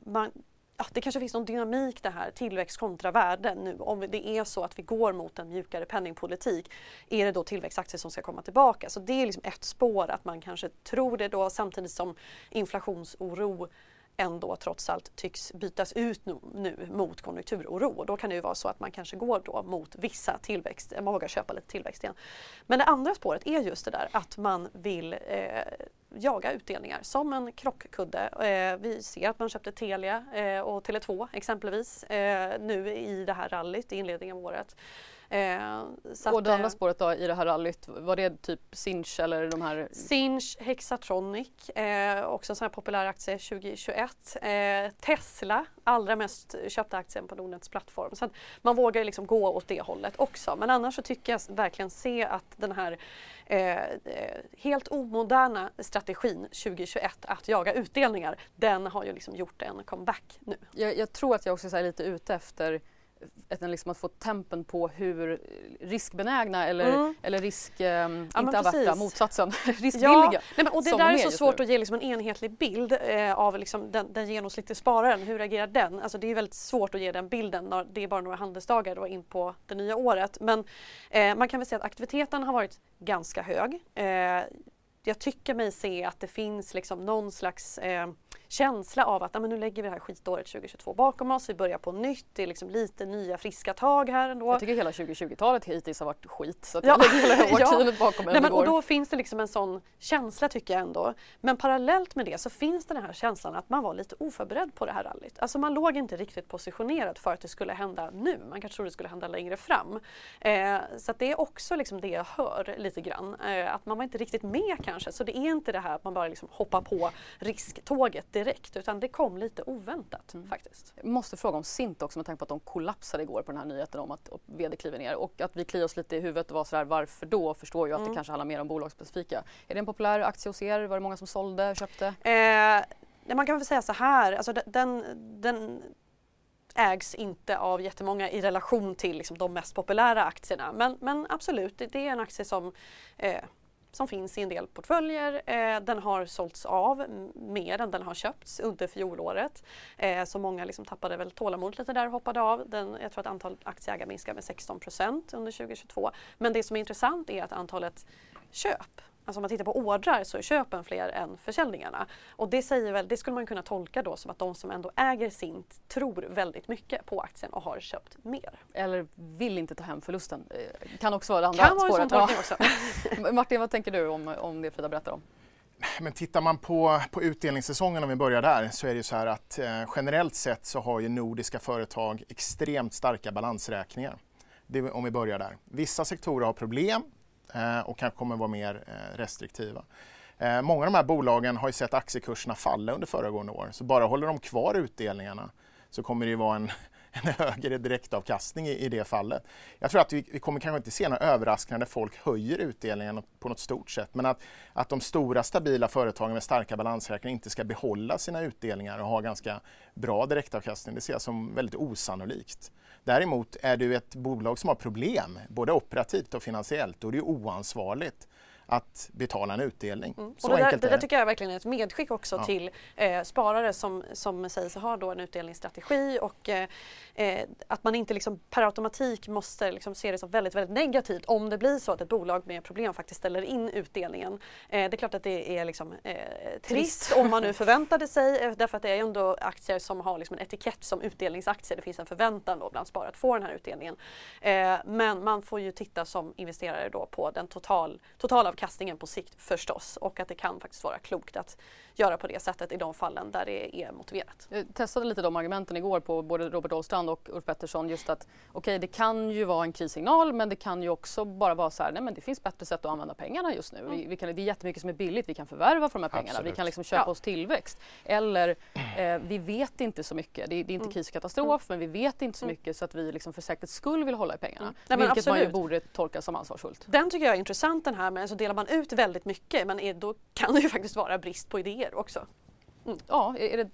man, ja, det kanske finns någon dynamik det här, tillväxt kontra värden nu. Om det är så att vi går mot en mjukare penningpolitik, är det då tillväxtaktier som ska komma tillbaka? Så det är liksom ett spår att man kanske tror det då samtidigt som inflationsoro ändå trots allt tycks bytas ut nu, nu mot konjunkturoro. Och då kan det ju vara så att man kanske går då mot vissa tillväxt, man vågar köpa lite tillväxt igen. Men det andra spåret är just det där att man vill eh, jaga utdelningar som en krockkudde. Eh, vi ser att man köpte Telia eh, och Tele2 exempelvis eh, nu i det här rallyt i inledningen av året. Eh, och det andra eh, spåret då i det här rallyt, var det typ Sinch eller de här? Sinch, Hexatronic, eh, också en sån här populär aktie 2021. Eh, Tesla, allra mest köpta aktien på Nordnets plattform. Så man vågar liksom gå åt det hållet också. Men annars så tycker jag verkligen se att den här eh, eh, helt omoderna strategin 2021 att jaga utdelningar, den har ju liksom gjort en comeback nu. Jag, jag tror att jag också är lite ute efter liksom att få tempen på hur riskbenägna eller, mm. eller risk, eh, ja, inte averta, motsatsen, [LAUGHS] riskvilliga. Ja, nej, men, och det där är så svårt nu. att ge liksom en enhetlig bild eh, av liksom den, den genomsnittliga spararen. Hur reagerar den? Alltså det är väldigt svårt att ge den bilden när det är bara några handelsdagar då in på det nya året. Men eh, man kan väl säga att aktiviteten har varit ganska hög. Eh, jag tycker mig se att det finns liksom någon slags eh, känsla av att men nu lägger vi det här skitåret 2022 bakom oss, vi börjar på nytt, det är liksom lite nya friska tag här ändå. Jag tycker hela 2020-talet hittills har varit skit så att ja. jag lägger hela [LAUGHS] årtiondet ja. bakom mig. Nej, men, och då finns det liksom en sån känsla tycker jag ändå. Men parallellt med det så finns det den här känslan att man var lite oförberedd på det här rallyt. Alltså man låg inte riktigt positionerad för att det skulle hända nu, man kanske trodde det skulle hända längre fram. Eh, så det är också liksom det jag hör lite grann, eh, att man var inte riktigt med kanske. Så det är inte det här att man bara liksom hoppar på risktåget direkt utan det kom lite oväntat mm. faktiskt. Jag måste fråga om Sint också med tanke på att de kollapsade igår på den här nyheten om att VD kliver ner och att vi kliar oss lite i huvudet och var sådär varför då? Förstår ju att mm. det kanske handlar mer om bolagsspecifika. Är det en populär aktie hos er? Var det många som sålde, köpte? Eh, man kan väl säga så här, alltså den, den ägs inte av jättemånga i relation till liksom, de mest populära aktierna. Men, men absolut, det, det är en aktie som eh, som finns i en del portföljer. Eh, den har sålts av mer än den har köpts under fjolåret. Eh, så många liksom tappade väl tålamodet lite där och hoppade av. Den, jag tror att antalet aktieägare minskar med 16 procent under 2022. Men det som är intressant är att antalet köp Alltså om man tittar på ordrar så är köpen fler än försäljningarna. Och det, säger väl, det skulle man kunna tolka då som att de som ändå äger Sint tror väldigt mycket på aktien och har köpt mer. Eller vill inte ta hem förlusten. Eh, kan också vara det andra kan spåret. Vara också. [LAUGHS] Martin, vad tänker du om, om det Frida berättar om? Men tittar man på, på utdelningssäsongen om vi börjar där så är det så här att eh, generellt sett så har ju nordiska företag extremt starka balansräkningar. Det, om vi börjar där. Vissa sektorer har problem Eh, och kanske kommer vara mer eh, restriktiva. Eh, många av de här bolagen har ju sett aktiekurserna falla under föregående år så bara håller de kvar utdelningarna så kommer det ju vara en, [LAUGHS] en högre direktavkastning i, i det fallet. Jag tror att vi, vi kommer kanske inte se några överraskningar när folk höjer utdelningen på något stort sätt men att, att de stora stabila företagen med starka balansräkningar inte ska behålla sina utdelningar och ha ganska bra direktavkastning det ser jag som väldigt osannolikt. Däremot är du ett bolag som har problem, både operativt och finansiellt, då är det oansvarigt att betala en utdelning. Mm. Så och det, där, det där tycker jag verkligen är ett medskick också ja. till eh, sparare som, som säger sig ha då en utdelningsstrategi och eh, eh, att man inte liksom per automatik måste liksom se det som väldigt, väldigt negativt om det blir så att ett bolag med problem faktiskt ställer in utdelningen. Eh, det är klart att det är liksom, eh, trist om man nu förväntade sig eh, därför att det är ändå aktier som har liksom en etikett som utdelningsaktier. Det finns en förväntan då bland sparare att få den här utdelningen. men man får ju titta som investerare då på den total, totala avkastningen på sikt förstås och att det kan faktiskt vara klokt att göra på det sättet i de fallen där det är motiverat. Jag testade lite de argumenten igår på både Robert Åstrand och Ulf Pettersson just att okej okay, det kan ju vara en krissignal men det kan ju också bara vara så här nej men det finns bättre sätt att använda pengarna just nu. Mm. Vi, vi, kan, det är jättemycket som är billigt, vi kan förvärva för de här pengarna, Absolut. vi kan liksom köpa ja. oss tillväxt. Eller eh, vi vet inte så mycket, det, det är inte mm. kriskatastrof mm. men vi vet inte så mm. mycket så att vi liksom för säkerhets skull vill hålla i pengarna. Mm. Nej, vilket man ju borde tolka som ansvarsfullt. Den tycker jag är intressant den här men så delar man ut väldigt mycket men är, då kan det ju faktiskt vara brist på idéer också. Mm. Ja, är det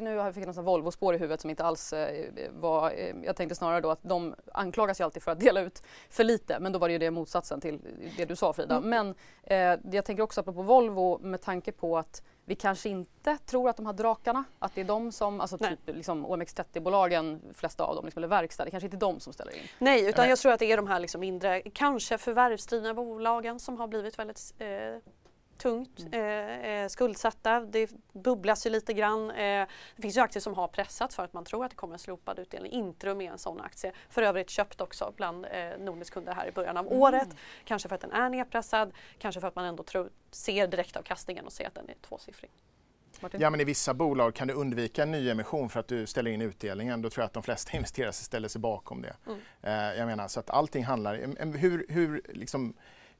nu har jag fick något Volvo-spår i huvudet som inte alls eh, var... Eh, jag tänkte snarare då att de anklagas ju alltid för att dela ut för lite men då var det ju det motsatsen till det du sa Frida. Mm. Men eh, jag tänker också på Volvo med tanke på att vi kanske inte tror att de har drakarna, att det är de som, alltså typ liksom OMX30-bolagen, flesta av dem, liksom, eller verkstad, det kanske inte är de som ställer in. Nej, utan jag tror att det är de här liksom mindre, kanske förvärvsdrivna bolagen som har blivit väldigt eh, tungt mm. eh, skuldsatta. Det bubblas ju lite grann. Eh, det finns ju aktier som har pressats för att man tror att det kommer en slopad utdelning. Intrum är en sån aktie. För övrigt köpt också bland eh, Nordnets kunder här i början av mm. året. Kanske för att den är nedpressad, kanske för att man ändå tror, ser direktavkastningen och ser att den är tvåsiffrig. Martin? Ja, men I vissa bolag kan du undvika en nyemission för att du ställer in utdelningen. Då tror jag att de flesta [LAUGHS] investerare ställer sig bakom det. Mm. Eh, jag menar, så att allting handlar... Hur, hur, liksom,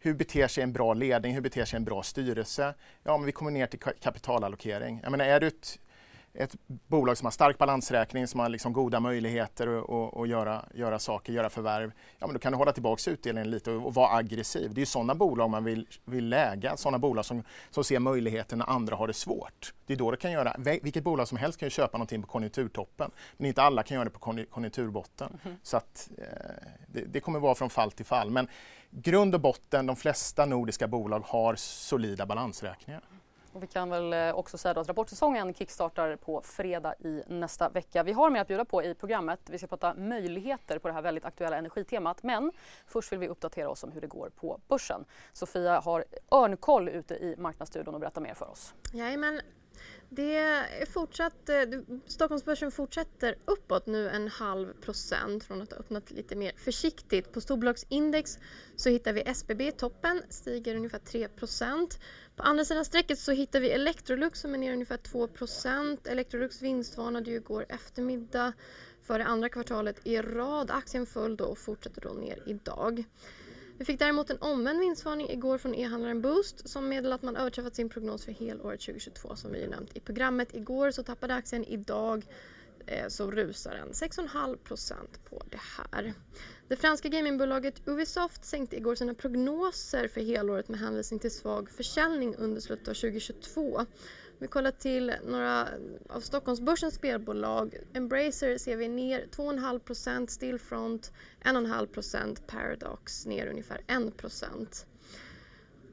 hur beter sig en bra ledning? Hur beter sig en bra styrelse? Ja, men vi kommer ner till kapitalallokering. Jag menar, är du ett ett bolag som har stark balansräkning, som har liksom goda möjligheter att, att göra, göra saker, göra förvärv, ja, men då kan du hålla tillbaka utdelningen lite och, och vara aggressiv. Det är sådana bolag man vill, vill lägga, sådana bolag som, som ser möjligheter när andra har det svårt. Det är då det kan göra, vilket bolag som helst kan ju köpa någonting på konjunkturtoppen, men inte alla kan göra det på konjunkturbotten. Mm. Så att, eh, det, det kommer vara från fall till fall. Men grund och botten, de flesta nordiska bolag har solida balansräkningar. Och vi kan väl eh, också säga att rapportsäsongen kickstartar på fredag i nästa vecka. Vi har mer att bjuda på i programmet. Vi ska prata möjligheter på det här väldigt aktuella energitemat. Men först vill vi uppdatera oss om hur det går på börsen. Sofia har örnkoll ute i marknadsstudion och berättar mer för oss. Jajamän, det är fortsatt, eh, Stockholmsbörsen fortsätter uppåt nu en halv procent från att ha öppnat lite mer försiktigt. På storbolagsindex så hittar vi SBB i toppen, stiger ungefär 3 procent. På andra sidan strecket så hittar vi Electrolux som är ner ungefär 2 procent. Electrolux vinstvarnade ju igår eftermiddag för det andra kvartalet i rad. Aktien föll då och fortsätter då ner idag. Vi fick däremot en omvänd vinstvarning igår från e-handlaren Boost som meddelade att man överträffat sin prognos för helåret 2022 som vi nämnt i programmet. Igår så tappade aktien, idag eh, så rusar den 6,5% på det här. Det franska gamingbolaget Ubisoft sänkte igår sina prognoser för helåret med hänvisning till svag försäljning under slutet av 2022. Vi kollar till några av Stockholmsbörsens spelbolag. Embracer ser vi ner 2,5% Stillfront 1,5% Paradox ner ungefär 1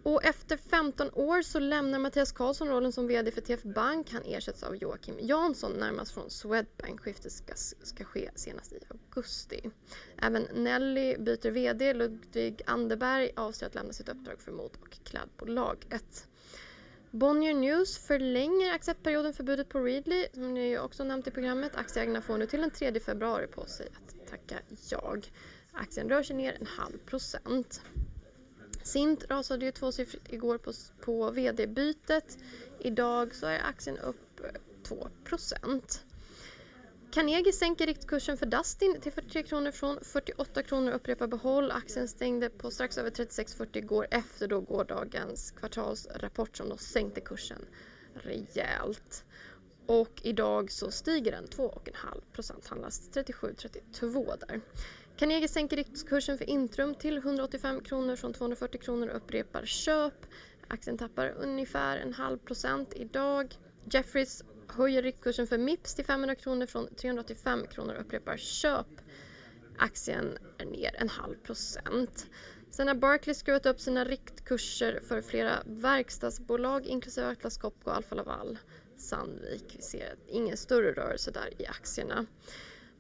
och efter 15 år så lämnar Mattias Karlsson rollen som VD för TF Bank. Han ersätts av Joakim Jansson närmast från Swedbank. Skiftet ska, ska ske senast i augusti. Även Nelly byter VD. Ludvig Anderberg avser att lämna sitt uppdrag för mod och klädbolaget. Bonnier News förlänger acceptperioden för budet på Readly, som ni också nämnt i programmet. Aktieägarna får nu till den 3 februari på sig att tacka jag. Aktien rör sig ner en halv procent. Sint rasade ju tvåsiffrigt igår på, på vd-bytet. Idag så är aktien upp 2 Carnegie sänker riktkursen för Dustin till 43 kronor från 48 kronor upprepar behåll. Aktien stängde på strax över 36,40 igår efter då gårdagens kvartalsrapport som då sänkte kursen rejält. Och idag så stiger den 2,5 procent, handlas 37,32 där. Carnegie sänker riktkursen för Intrum till 185 kronor från 240 kronor och upprepar köp. Aktien tappar ungefär en halv procent idag. Jeffries höjer riktkursen för Mips till 500 kronor från 385 kronor och upprepar köp. Aktien är ner en halv procent. Sen har Barclays skruvat upp sina riktkurser för flera verkstadsbolag inklusive Atlas Copco, Alfa Laval, Sandvik. Vi ser ingen större rörelse där i aktierna.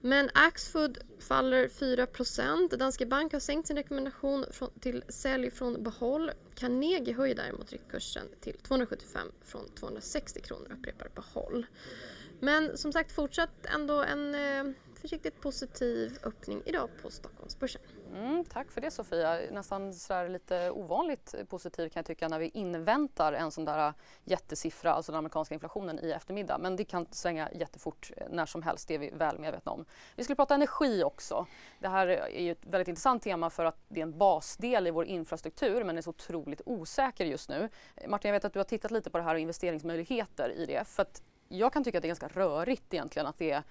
Men Axfood faller 4% Danske Bank har sänkt sin rekommendation från, till sälj från behåll. Carnegie höjer däremot riktkursen till 275 från 260 kronor upprepar behåll. Men som sagt fortsatt ändå en eh, försiktigt positiv öppning idag på Stockholmsbörsen. Mm, tack för det Sofia. Nästan sådär lite ovanligt positiv kan jag tycka när vi inväntar en sån där jättesiffra, alltså den amerikanska inflationen i eftermiddag. Men det kan svänga jättefort eh, när som helst, det är vi väl medvetna om. Vi skulle prata energi också. Det här är ju ett väldigt intressant tema för att det är en basdel i vår infrastruktur men är så otroligt osäker just nu. Martin, jag vet att du har tittat lite på det här och investeringsmöjligheter i det. För att jag kan tycka att det är ganska rörigt egentligen att det är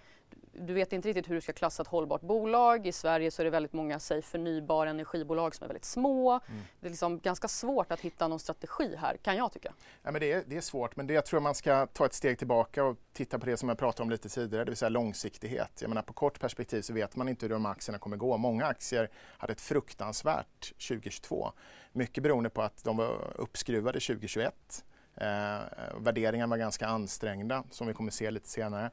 du vet inte riktigt hur du ska klassa ett hållbart bolag. I Sverige så är det väldigt många säg, förnybara energibolag som är väldigt små. Mm. Det är liksom ganska svårt att hitta någon strategi här, kan jag tycka. Ja, men det, är, det är svårt, men det, jag tror man ska ta ett steg tillbaka och titta på det som jag pratade om lite tidigare, det vill säga långsiktighet. Jag menar, på kort perspektiv så vet man inte hur de aktierna kommer gå. Många aktier hade ett fruktansvärt 2022. Mycket beroende på att de var uppskruvade 2021. Eh, värderingarna var ganska ansträngda, som vi kommer se lite senare.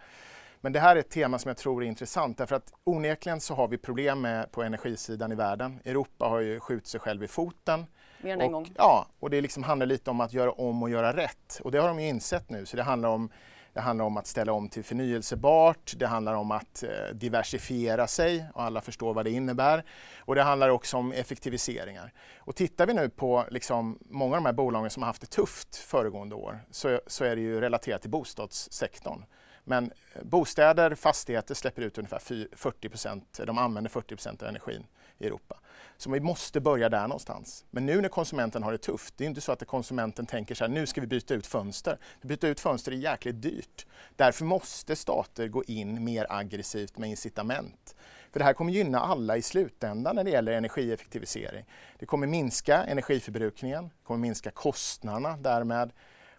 Men det här är ett tema som jag tror är intressant därför att onekligen så har vi problem med, på energisidan i världen. Europa har ju skjutit sig själv i foten. Mer än en gång. Ja, och det liksom handlar lite om att göra om och göra rätt. Och det har de ju insett nu. Så det handlar om det handlar om att ställa om till förnyelsebart, det handlar om att eh, diversifiera sig och alla förstår vad det innebär. Och det handlar också om effektiviseringar. Och tittar vi nu på liksom, många av de här bolagen som har haft det tufft föregående år så, så är det ju relaterat till bostadssektorn. Men bostäder, fastigheter släpper ut ungefär 40 procent, de använder 40 procent av energin i Europa. Så vi måste börja där någonstans. Men nu när konsumenten har det tufft, det är inte så att konsumenten tänker så här, nu ska vi byta ut fönster. Att byta ut fönster är jäkligt dyrt. Därför måste stater gå in mer aggressivt med incitament. För det här kommer gynna alla i slutändan när det gäller energieffektivisering. Det kommer minska energiförbrukningen, det kommer minska kostnaderna därmed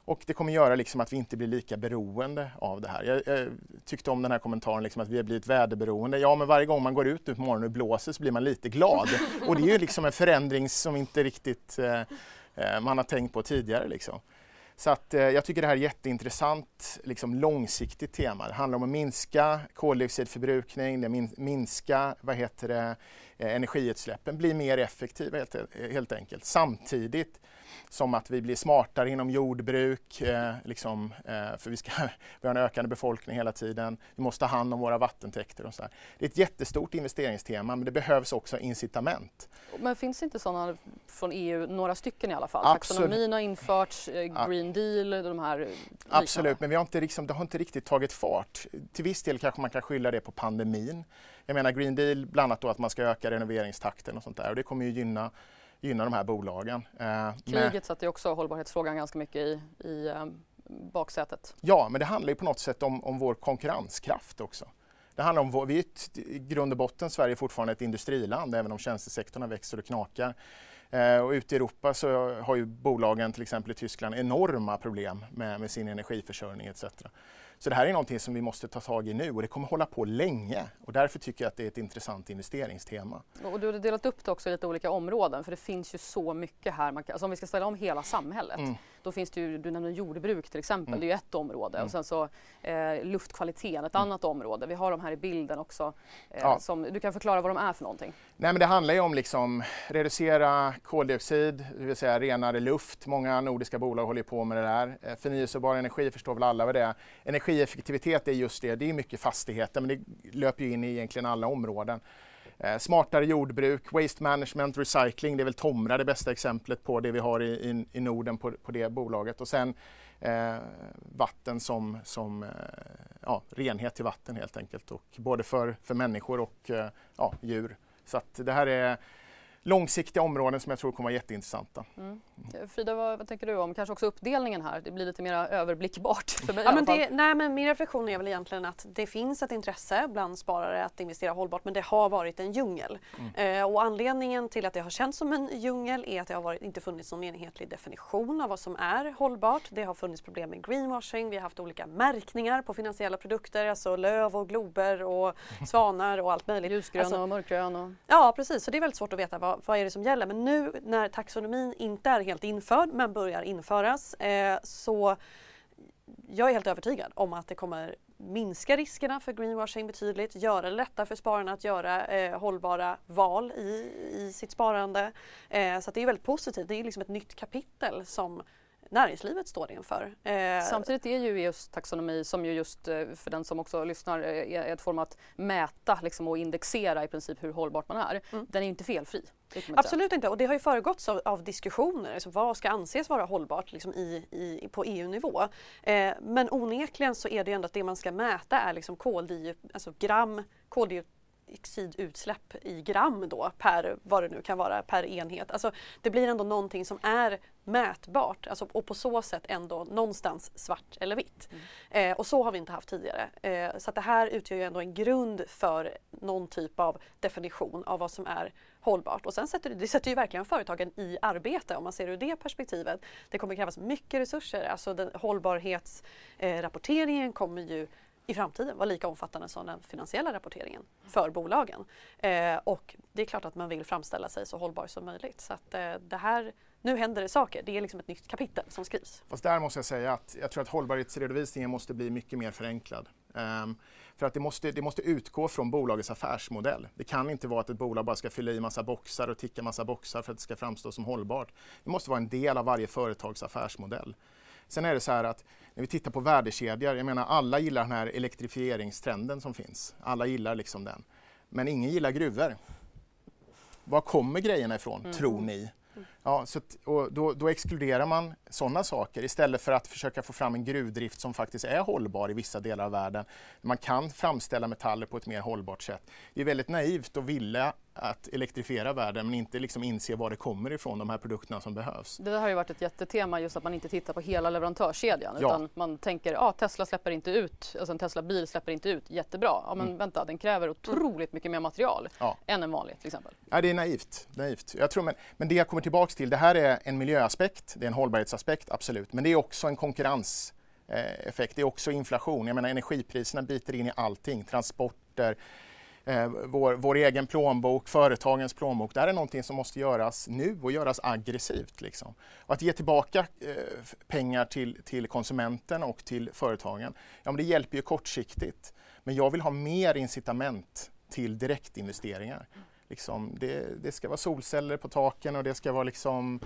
och det kommer göra liksom att vi inte blir lika beroende av det här. Jag, jag tyckte om den här kommentaren liksom att vi har blivit väderberoende. Ja, men varje gång man går ut nu på morgonen och blåser så blir man lite glad. Och det är ju liksom en förändring som inte riktigt eh, eh man har tänkt på tidigare. Liksom. Så att, eh, jag tycker det här är jätteintressant liksom långsiktigt tema. Det handlar om att minska koldioxidförbrukning, det min, minska vad heter det, eh, energiutsläppen, bli mer effektiva helt, helt enkelt. Samtidigt som att vi blir smartare inom jordbruk, eh, liksom, eh, för vi, ska, [LAUGHS] vi har en ökande befolkning hela tiden. Vi måste ta hand om våra vattentäkter och så där. Det är ett jättestort investeringstema men det behövs också incitament. Men finns det inte sådana från EU, några stycken i alla fall? Absolut. Taxonomin har införts, eh, Green Deal, de här liknande. Absolut, men vi har inte liksom, det har inte riktigt tagit fart. Till viss del kanske man kan skylla det på pandemin. Jag menar Green Deal, bland annat då att man ska öka renoveringstakten och sånt där och det kommer ju gynna gynna de här bolagen. Eh, Kriget satte ju också hållbarhetsfrågan ganska mycket i, i eh, baksätet. Ja, men det handlar ju på något sätt om, om vår konkurrenskraft också. Det handlar om, vi är ett, i grund och botten Sverige är fortfarande ett industriland även om tjänstesektorn växer och knakar. Eh, och ute i Europa så har ju bolagen till exempel i Tyskland enorma problem med, med sin energiförsörjning etc. Så det här är någonting som vi måste ta tag i nu och det kommer hålla på länge och därför tycker jag att det är ett intressant investeringstema. Och du har delat upp det också i lite olika områden för det finns ju så mycket här. Man kan, alltså om vi ska ställa om hela samhället mm. Då finns det ju, du nämnde jordbruk till exempel, mm. det är ett område mm. och sen så eh, luftkvaliteten ett mm. annat område. Vi har de här i bilden också. Eh, ja. som, du kan förklara vad de är för någonting? Nej men det handlar ju om liksom reducera koldioxid, det vill säga renare luft. Många nordiska bolag håller på med det där. Eh, förnyelsebar energi förstår väl alla vad det är. Energi energieffektivitet är just det, det är mycket fastigheter men det löper ju in i egentligen alla områden. Eh, smartare jordbruk, waste management, recycling, det är väl Tomra det bästa exemplet på det vi har i, i, i Norden på, på det bolaget. Och sen eh, vatten som, som eh, ja, renhet till vatten helt enkelt, och både för, för människor och eh, ja, djur. Så att det här är långsiktiga områden som jag tror kommer vara jätteintressanta. Mm. Frida, vad, vad, tänker du om kanske också uppdelningen här? Det blir lite mer överblickbart för mig ja, men det, nej, men Min reflektion är väl egentligen att det finns ett intresse bland sparare att investera hållbart men det har varit en djungel. Mm. Eh, och anledningen till att det har känts som en djungel är att det har varit, inte funnits någon enhetlig definition av vad som är hållbart. Det har funnits problem med greenwashing, vi har haft olika märkningar på finansiella produkter, alltså löv och glober och [LAUGHS] svanar och allt möjligt. Ljusgrön alltså, och mörkgrön. Och... Ja precis, så det är väldigt svårt att veta vad, vad är det som gäller. Men nu när taxonomin inte är helt införd men börjar införas eh, så jag är helt övertygad om att det kommer minska riskerna för greenwashing betydligt, göra det lättare för spararna att göra eh, hållbara val i, i sitt sparande. Eh, så det är väldigt positivt. Det är liksom ett nytt kapitel som näringslivet står inför. Eh, Samtidigt är ju just taxonomi, som ju just eh, för den som också lyssnar, eh, är ett form att mäta liksom, och indexera i princip hur hållbart man är. Mm. Den är inte felfri. Absolut inte och det har ju föregåtts av, av diskussioner. Alltså vad ska anses vara hållbart liksom i, i, på EU-nivå? Eh, men onekligen så är det ju ändå att det man ska mäta är liksom koldioxid, alltså gram koldioxid koldioxidutsläpp i gram då per vad det nu kan vara per enhet. Alltså det blir ändå någonting som är mätbart alltså, och på så sätt ändå någonstans svart eller vitt. Mm. Eh, och så har vi inte haft tidigare. Eh, så det här utgör ju ändå en grund för någon typ av definition av vad som är hållbart. Och sen sätter det sätter ju verkligen företagen i arbete om man ser det ur det perspektivet. Det kommer krävas mycket resurser, alltså den, hållbarhetsrapporteringen kommer ju i framtiden vara lika omfattande som den finansiella rapporteringen för bolagen. Eh, och det är klart att man vill framställa sig så hållbar som möjligt. Så att eh, det här, nu händer det saker. Det är liksom ett nytt kapitel som skrivs. Fast där måste jag säga att jag tror att hållbarhetsredovisningen måste bli mycket mer förenklad. Um, för att det måste, det måste utgå från bolagets affärsmodell. Det kan inte vara att ett bolag bara ska fylla i massa boxar och ticka massa boxar för att det ska framstå som hållbart. Det måste vara en del av varje företags affärsmodell. Sen är det så här att när vi tittar på värdekedjor, jag menar alla gillar den här elektrifieringstrenden som finns. Alla gillar liksom den. Men ingen gillar gruvor. Var kommer grejerna ifrån, mm. tror ni? Ja, så och då, då, exkluderar man sådana saker istället för att försöka få fram en gruvdrift som faktiskt är hållbar i vissa delar av världen. Man kan framställa metaller på ett mer hållbart sätt. Det är väldigt naivt att vilja att elektrifiera världen men inte liksom inse var det kommer ifrån, de här produkterna som behövs. Det har ju varit ett jättetema just att man inte tittar på hela leverantörskedjan ja. utan man tänker att ah, Tesla släpper inte ut, alltså en Tesla-bil släpper inte ut jättebra. Ja men mm. vänta, den kräver otroligt mycket mer material ja. än en vanlig till exempel. Ja det är naivt. naivt. Jag tror, men, men det jag kommer tillbaks till, det här är en miljöaspekt, det är en hållbarhetsaspekt, absolut, men det är också en konkurrenseffekt, det är också inflation. Jag menar energipriserna biter in i allting, transporter, eh, vår, vår egen plånbok, företagens plånbok. Det här är någonting som måste göras nu och göras aggressivt. Liksom. Och att ge tillbaka eh, pengar till, till konsumenten och till företagen, ja, men det hjälper ju kortsiktigt. Men jag vill ha mer incitament till direktinvesteringar. Liksom, det, det ska vara solceller på taken och det ska vara liksom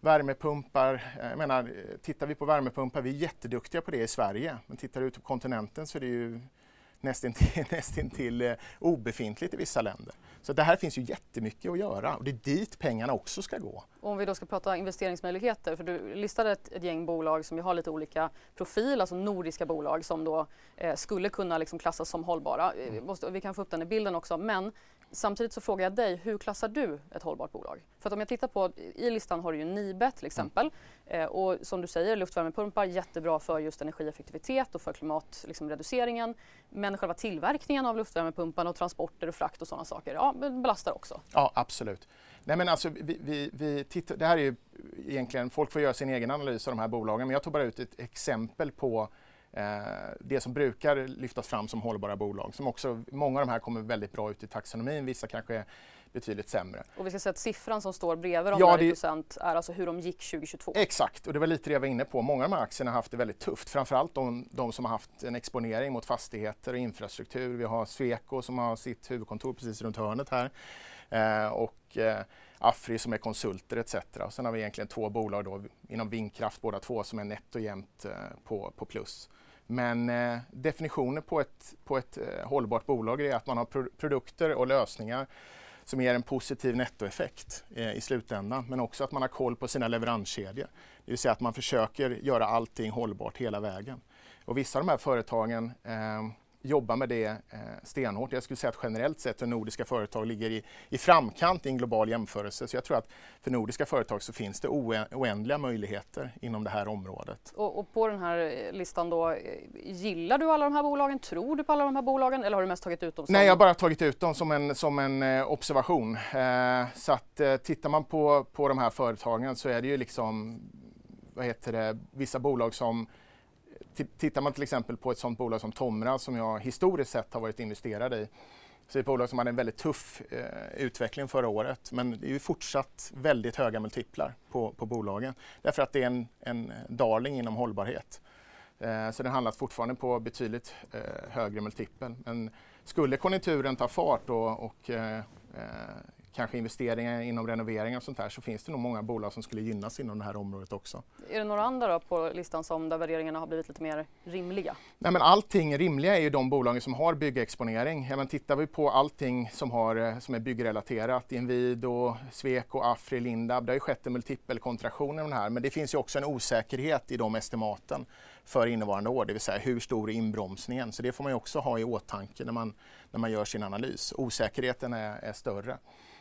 värmepumpar. Eh, jag menar, eh, tittar vi på värmepumpar, vi är jätteduktiga på det i Sverige, men tittar du ut på kontinenten så är det ju nästintill, [LAUGHS] nästintill eh, obefintligt i vissa länder. Så det här finns ju jättemycket att göra och det är dit pengarna också ska gå. Om vi då ska prata investeringsmöjligheter, för du listade ett, ett gäng bolag som har lite olika profil, alltså nordiska bolag som då eh, skulle kunna liksom klassas som hållbara. Mm. Måste, vi kan få upp den i bilden också, men Samtidigt så frågar jag dig, hur klassar du ett hållbart bolag? För att om jag tittar på, i listan har du ju Nibe till exempel. Mm. Eh, och som du säger, luftvärmepumpar jättebra för just energieffektivitet och för klimatreduceringen. Liksom, men själva tillverkningen av luftvärmepumparna och transporter och frakt och sådana saker, ja, belastar också. Ja, absolut. Nej men alltså, vi, vi, vi tittar, det här är ju egentligen, folk får göra sin egen analys av de här bolagen, men jag tog bara ut ett exempel på det som brukar lyftas fram som hållbara bolag. Som också, många av de här kommer väldigt bra ut i taxonomin, vissa kanske är betydligt sämre. Och vi ska säga att siffran som står bredvid de ja, det... procent är alltså hur de gick 2022? Exakt, och det var lite det jag var inne på. Många av de här aktierna har haft det väldigt tufft, framförallt de, de som har haft en exponering mot fastigheter och infrastruktur. Vi har Sweco som har sitt huvudkontor precis runt hörnet här eh, och eh, Afri som är konsulter etc. Och sen har vi egentligen två bolag då, inom vindkraft båda två som är netto jämnt eh, på, på plus. Men eh, definitionen på ett, på ett eh, hållbart bolag är att man har pro produkter och lösningar som ger en positiv nettoeffekt eh, i slutändan, men också att man har koll på sina leveranskedjor. Det vill säga att man försöker göra allting hållbart hela vägen. Och vissa av de här företagen eh, jobbar med det eh, stenhårt. Jag skulle säga att generellt sett så nordiska företag ligger i, i framkant i en global jämförelse. Så jag tror att för nordiska företag så finns det oändliga möjligheter inom det här området. Och, och, på den här eh, listan då, eh, gillar du alla de här bolagen? Tror du på alla de här bolagen eller har du mest tagit ut dem? Som... Nej, jag har bara tagit ut dem som en, som en eh, observation. Eh, så att eh, tittar man på, på de här företagen så är det ju liksom, vad heter det, vissa bolag som Tittar man till exempel på ett sådant bolag som Tomra som jag historiskt sett har varit investerad i så är det ett bolag som hade en väldigt tuff eh, utveckling förra året men det är ju fortsatt väldigt höga multiplar på, på bolagen därför att det är en, en darling inom hållbarhet. Eh, så den handlas fortfarande på betydligt eh, högre multipel. Men skulle konjunkturen ta fart och, och eh, eh kanske investeringar inom renoveringar och sånt här så finns det nog många bolag som skulle gynnas inom det här området också. Är det några andra på listan som där värderingarna har blivit lite mer rimliga? Nej men allting rimliga är ju de bolagen som har byggexponering. Ja, men tittar vi på allting som, har, eh, som är byggrelaterat, Inwido, Sweco, Afri, Lindab, det har ju skett en multipelkontraktion i de här men det finns ju också en osäkerhet i de estimaten för innevarande år, det vill säga hur stor är inbromsningen? Så det får man ju också ha i åtanke när man, när man gör sin analys. Osäkerheten är, är större.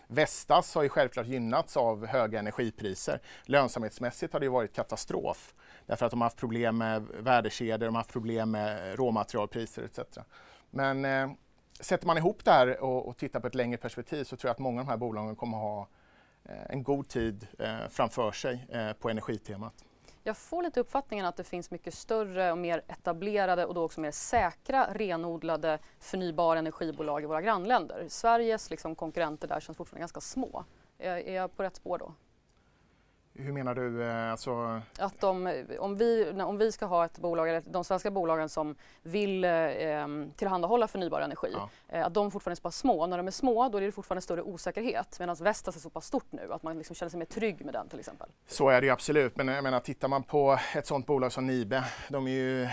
Vestas har ju självklart gynnats av höga energipriser. Lönsamhetsmässigt har det varit katastrof därför att de har haft problem med värdekedjor, de har haft problem med råmaterialpriser etc. Men eh, sätter man ihop det här och, och tittar på ett längre perspektiv så tror jag att många av de här bolagen kommer ha eh, en god tid eh, framför sig eh, på energitemat. Jag får lite uppfattningen att det finns mycket större och mer etablerade och då också mer säkra renodlade förnybara energibolag i våra grannländer. Sveriges liksom, konkurrenter där känns fortfarande ganska små. Är, är jag på rätt spår då? Hur menar du? Eh, alltså... Att de, om, vi, om vi ska ha ett bolag, eller de svenska bolagen som vill eh, tillhandahålla förnybar energi, ja. eh, att de fortfarande är så pass små. När de är små då är det fortfarande större osäkerhet medan Vestas är så pass stort nu att man liksom känner sig mer trygg med den till exempel. Så är det ju absolut, men jag menar, tittar man på ett sådant bolag som Nibe, de är ju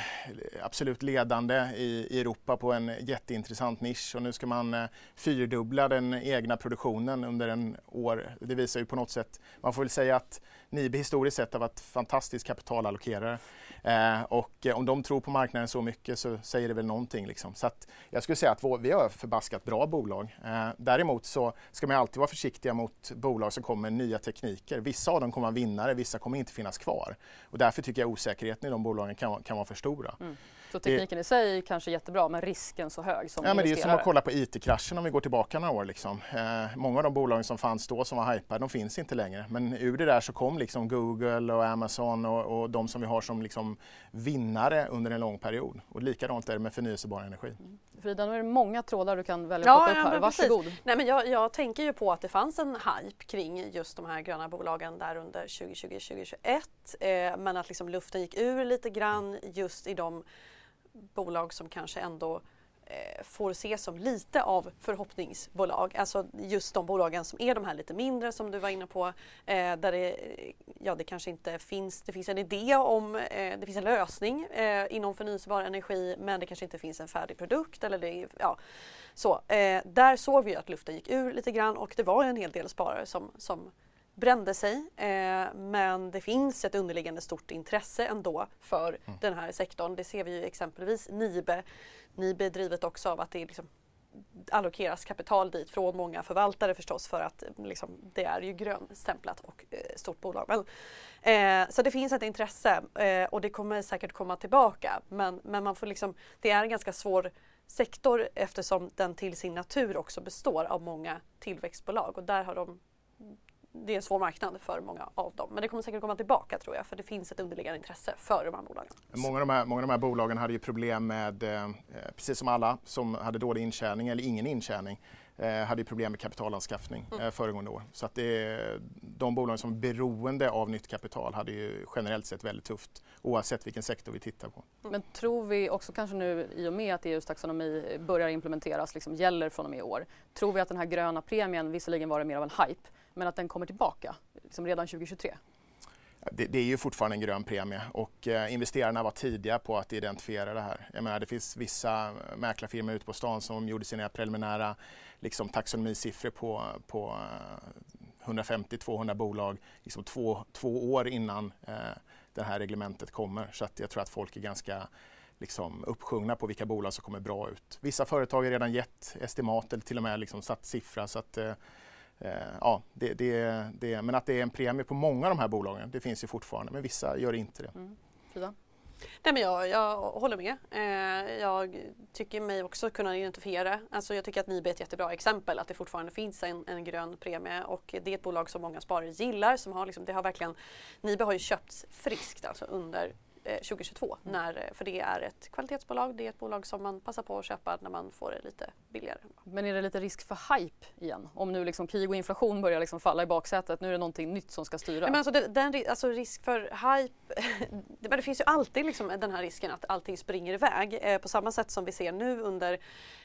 absolut ledande i, i Europa på en jätteintressant nisch och nu ska man eh, fyrdubbla den egna produktionen under en år. Det visar ju på något sätt, man får väl säga att Nibe historiskt sett har varit fantastisk kapitalallokerare. Eh, och eh, om de tror på marknaden så mycket så säger det väl någonting. Liksom. Så att jag skulle säga att vår, vi har förbaskat bra bolag. Eh, däremot så ska man alltid vara försiktiga mot bolag som kommer med nya tekniker. Vissa av dem kommer vara vinnare, vissa kommer inte finnas kvar. Och därför tycker jag osäkerheten i de bolagen kan, kan vara för stora. Mm. Så tekniken i sig kanske är jättebra men risken så hög som ja, men Det är som att kolla på IT-kraschen om vi går tillbaka några år. Liksom. Eh, många av de bolagen som fanns då som var hypade, de finns inte längre. Men ur det där så kom liksom Google och Amazon och, och de som vi har som liksom vinnare under en lång period. Och likadant är det med förnyelsebar energi. Mm. Frida, nu är det många trådar du kan välja att ja, upp här. Varsågod. Nej, men jag, jag, tänker ju på att det fanns en hype kring just de här gröna bolagen där under 2020-2021. Eh, men att liksom luften gick ur lite grann just i de bolag som kanske ändå eh, får ses som lite av förhoppningsbolag. Alltså just de bolagen som är de här lite mindre som du var inne på. Eh, där det, eh, ja, det kanske inte finns, det finns en idé om, eh, det finns en lösning eh, inom förnyelsebar energi men det kanske inte finns en färdig produkt. Eller det, ja, så, eh, där såg vi att luften gick ur lite grann och det var en hel del sparare som, som brände sig eh, men det finns ett underliggande stort intresse ändå för mm. den här sektorn. Det ser vi ju exempelvis Nibe. Nibe är drivet också av att det liksom allokeras kapital dit från många förvaltare förstås för att liksom, det är ju grönstämplat och eh, stort bolag. Men, eh, så det finns ett intresse eh, och det kommer säkert komma tillbaka men, men man får liksom, det är en ganska svår sektor eftersom den till sin natur också består av många tillväxtbolag och där har de det är en svår marknad för många av dem. Men det kommer säkert komma tillbaka tror jag för det finns ett underliggande intresse för de här bolagen. Många av de här, många av de här bolagen hade ju problem med, eh, precis som alla som hade dålig intjäning eller ingen intjäning, eh, hade ju problem med kapitalanskaffning mm. eh, föregående år. Så att det, de bolagen som är beroende av nytt kapital hade ju generellt sett väldigt tufft oavsett vilken sektor vi tittar på. Mm. Men tror vi också kanske nu i och med att EUs taxonomi börjar implementeras, liksom gäller från och med i år, tror vi att den här gröna premien visserligen var mer av en hype men att den kommer tillbaka liksom redan 2023? Det, det, är ju fortfarande en grön premie och eh, investerarna var tidiga på att identifiera det här. Jag menar, det finns vissa eh, mäklarfirmor ute på stan som gjorde sina preliminära liksom, taxonomisiffror på, på eh, 150-200 bolag liksom två, två år innan eh, det här reglementet kommer. Så att jag tror att folk är ganska liksom, uppsjungna på vilka bolag som kommer bra ut. Vissa företag har redan gett estimat eller till och med liksom, satt siffra. Så att, Eh, Eh, ja, det, det, det, men att det är en premie på många av de här bolagen, det finns ju fortfarande, men vissa gör inte det. Mm. Nej, men jag, jag håller med. Eh, jag tycker mig också kunna identifiera, alltså jag tycker att Nibe är ett jättebra exempel, att det fortfarande finns en, en grön premie och det är ett bolag som många sparare gillar. Som har liksom, det har verkligen, Nibe har ju köpts friskt alltså under 2022. Eh, när, eh, för det är ett kvalitetsbolag, det är ett bolag som man passar på att köpa när man får det lite billigare. Men är det lite risk för hype igen? Om nu liksom krig och inflation börjar liksom falla i baksätet, nu är det någonting nytt som ska styra? men alltså, det, den, alltså risk för hype, det, [LAUGHS] men det finns ju alltid liksom den här risken att allting springer iväg. Eh, på samma sätt som vi ser nu under, eh,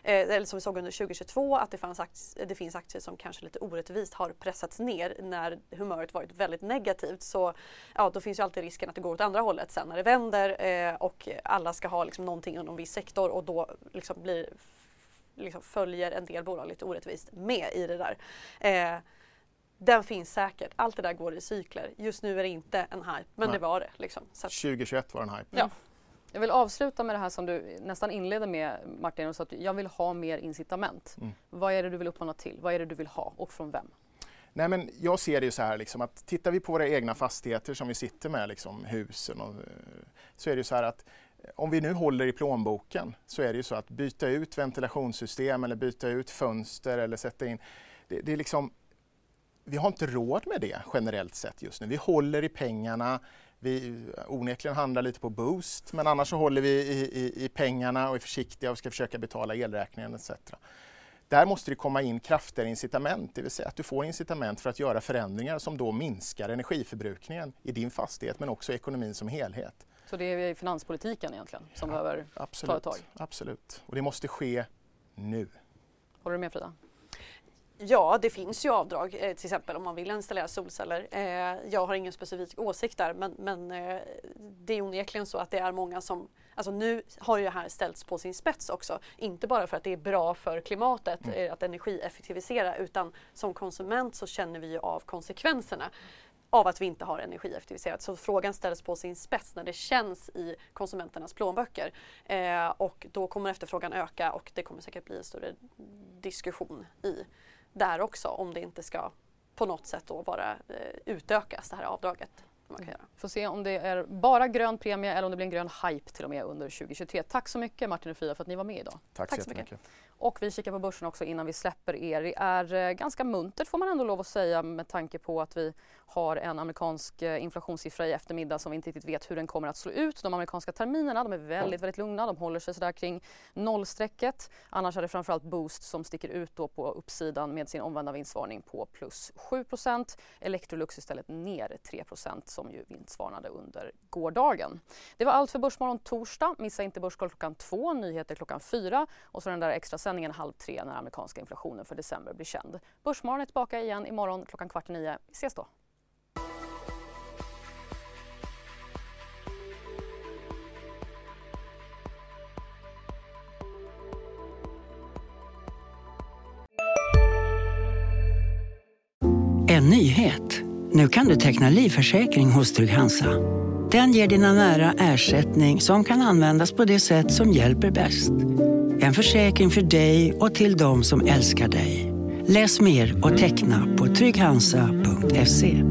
eller som vi såg under 2022, att det, fanns aktier, det finns aktier som kanske lite orättvist har pressats ner när humöret varit väldigt negativt. Så ja, då finns ju alltid risken att det går åt andra hållet sen när det vänder eh, och alla ska ha liksom någonting inom en viss sektor och då liksom blir, liksom följer en del bolag lite orättvist med i det där. Eh, den finns säkert. Allt det där går i cykler. Just nu är det inte en hype, men Nej. det var det. Liksom. Så 2021 var en hype. Ja. Jag vill avsluta med det här som du nästan inledde med Martin, och så att jag vill ha mer incitament. Mm. Vad är det du vill uppmana till? Vad är det du vill ha och från vem? Nej, men jag ser det ju så här liksom, att tittar vi på våra egna fastigheter som vi sitter med, liksom, husen, och, eh, så är det ju så här att eh, om vi nu håller i plånboken så är det ju så att byta ut ventilationssystem eller byta ut fönster eller sätta in, det, det är liksom vi har inte råd med det generellt sett just nu. Vi håller i pengarna, vi eh, onekligen handlar lite på boost men annars så håller vi i, i, i pengarna och är försiktiga och ska försöka betala elräkningen etc där måste det komma in kraftigare incitament, det vill säga att du får incitament för att göra förändringar som då minskar energiförbrukningen i din fastighet men också ekonomin som helhet. Så det är finanspolitiken egentligen som ja, behöver absolut, ta ett tag? Absolut, och det måste ske nu. Håller du med Frida? Ja, det finns ju avdrag, eh, till exempel om man vill installera solceller. Eh, jag har ingen specifik åsikt där men, men eh, det är onekligen så att det är många som Alltså nu har ju det här ställts på sin spets också. Inte bara för att det är bra för klimatet mm. att energieffektivisera utan som konsument så känner vi ju av konsekvenserna av att vi inte har energieffektiviserat. Så frågan ställs på sin spets när det känns i konsumenternas plånböcker. Och då kommer efterfrågan öka och det kommer säkert bli en större diskussion i där också om det inte ska på något sätt då bara eh, utökas det här avdraget. Man kan göra. Får se om det är bara grön premie eller om det blir en grön hype till och med under 2023. Tack så mycket Martin och Frida för att ni var med idag. Tack, Tack så mycket. mycket. Och vi kikar på börsen också innan vi släpper er. Det är eh, ganska muntert får man ändå lov att säga med tanke på att vi har en amerikansk eh, inflationssiffra i eftermiddag som vi inte riktigt vet hur den kommer att slå ut. De amerikanska terminerna de är väldigt, väldigt lugna. De håller sig sådär kring nollstrecket. Annars är det framförallt Boost som sticker ut då på uppsidan med sin omvända vinstvarning på plus 7% Electrolux istället ner 3% som ju vinstvarnade under gårdagen. Det var allt för Börsmorgon torsdag. Missa inte Börskoll klockan två, nyheter klockan fyra och så den där extra sändningen halv tre när amerikanska inflationen för december blir känd. Börsmorgon är tillbaka igen imorgon klockan kvart i nio. Vi ses då. En nyhet. Nu kan du teckna livförsäkring hos Trygg-Hansa. Den ger dina nära ersättning som kan användas på det sätt som hjälper bäst. En försäkring för dig och till de som älskar dig. Läs mer och teckna på trygghansa.se.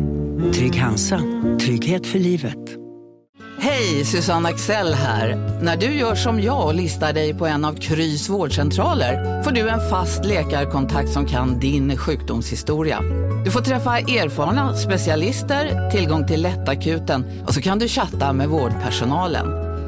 Trygg Hansa. Trygghet för livet. Hej, Susanne Axel här. När du gör som jag och listar dig på en av Krys vårdcentraler får du en fast läkarkontakt som kan din sjukdomshistoria. Du får träffa erfarna specialister, tillgång till lättakuten och så kan du chatta med vårdpersonalen.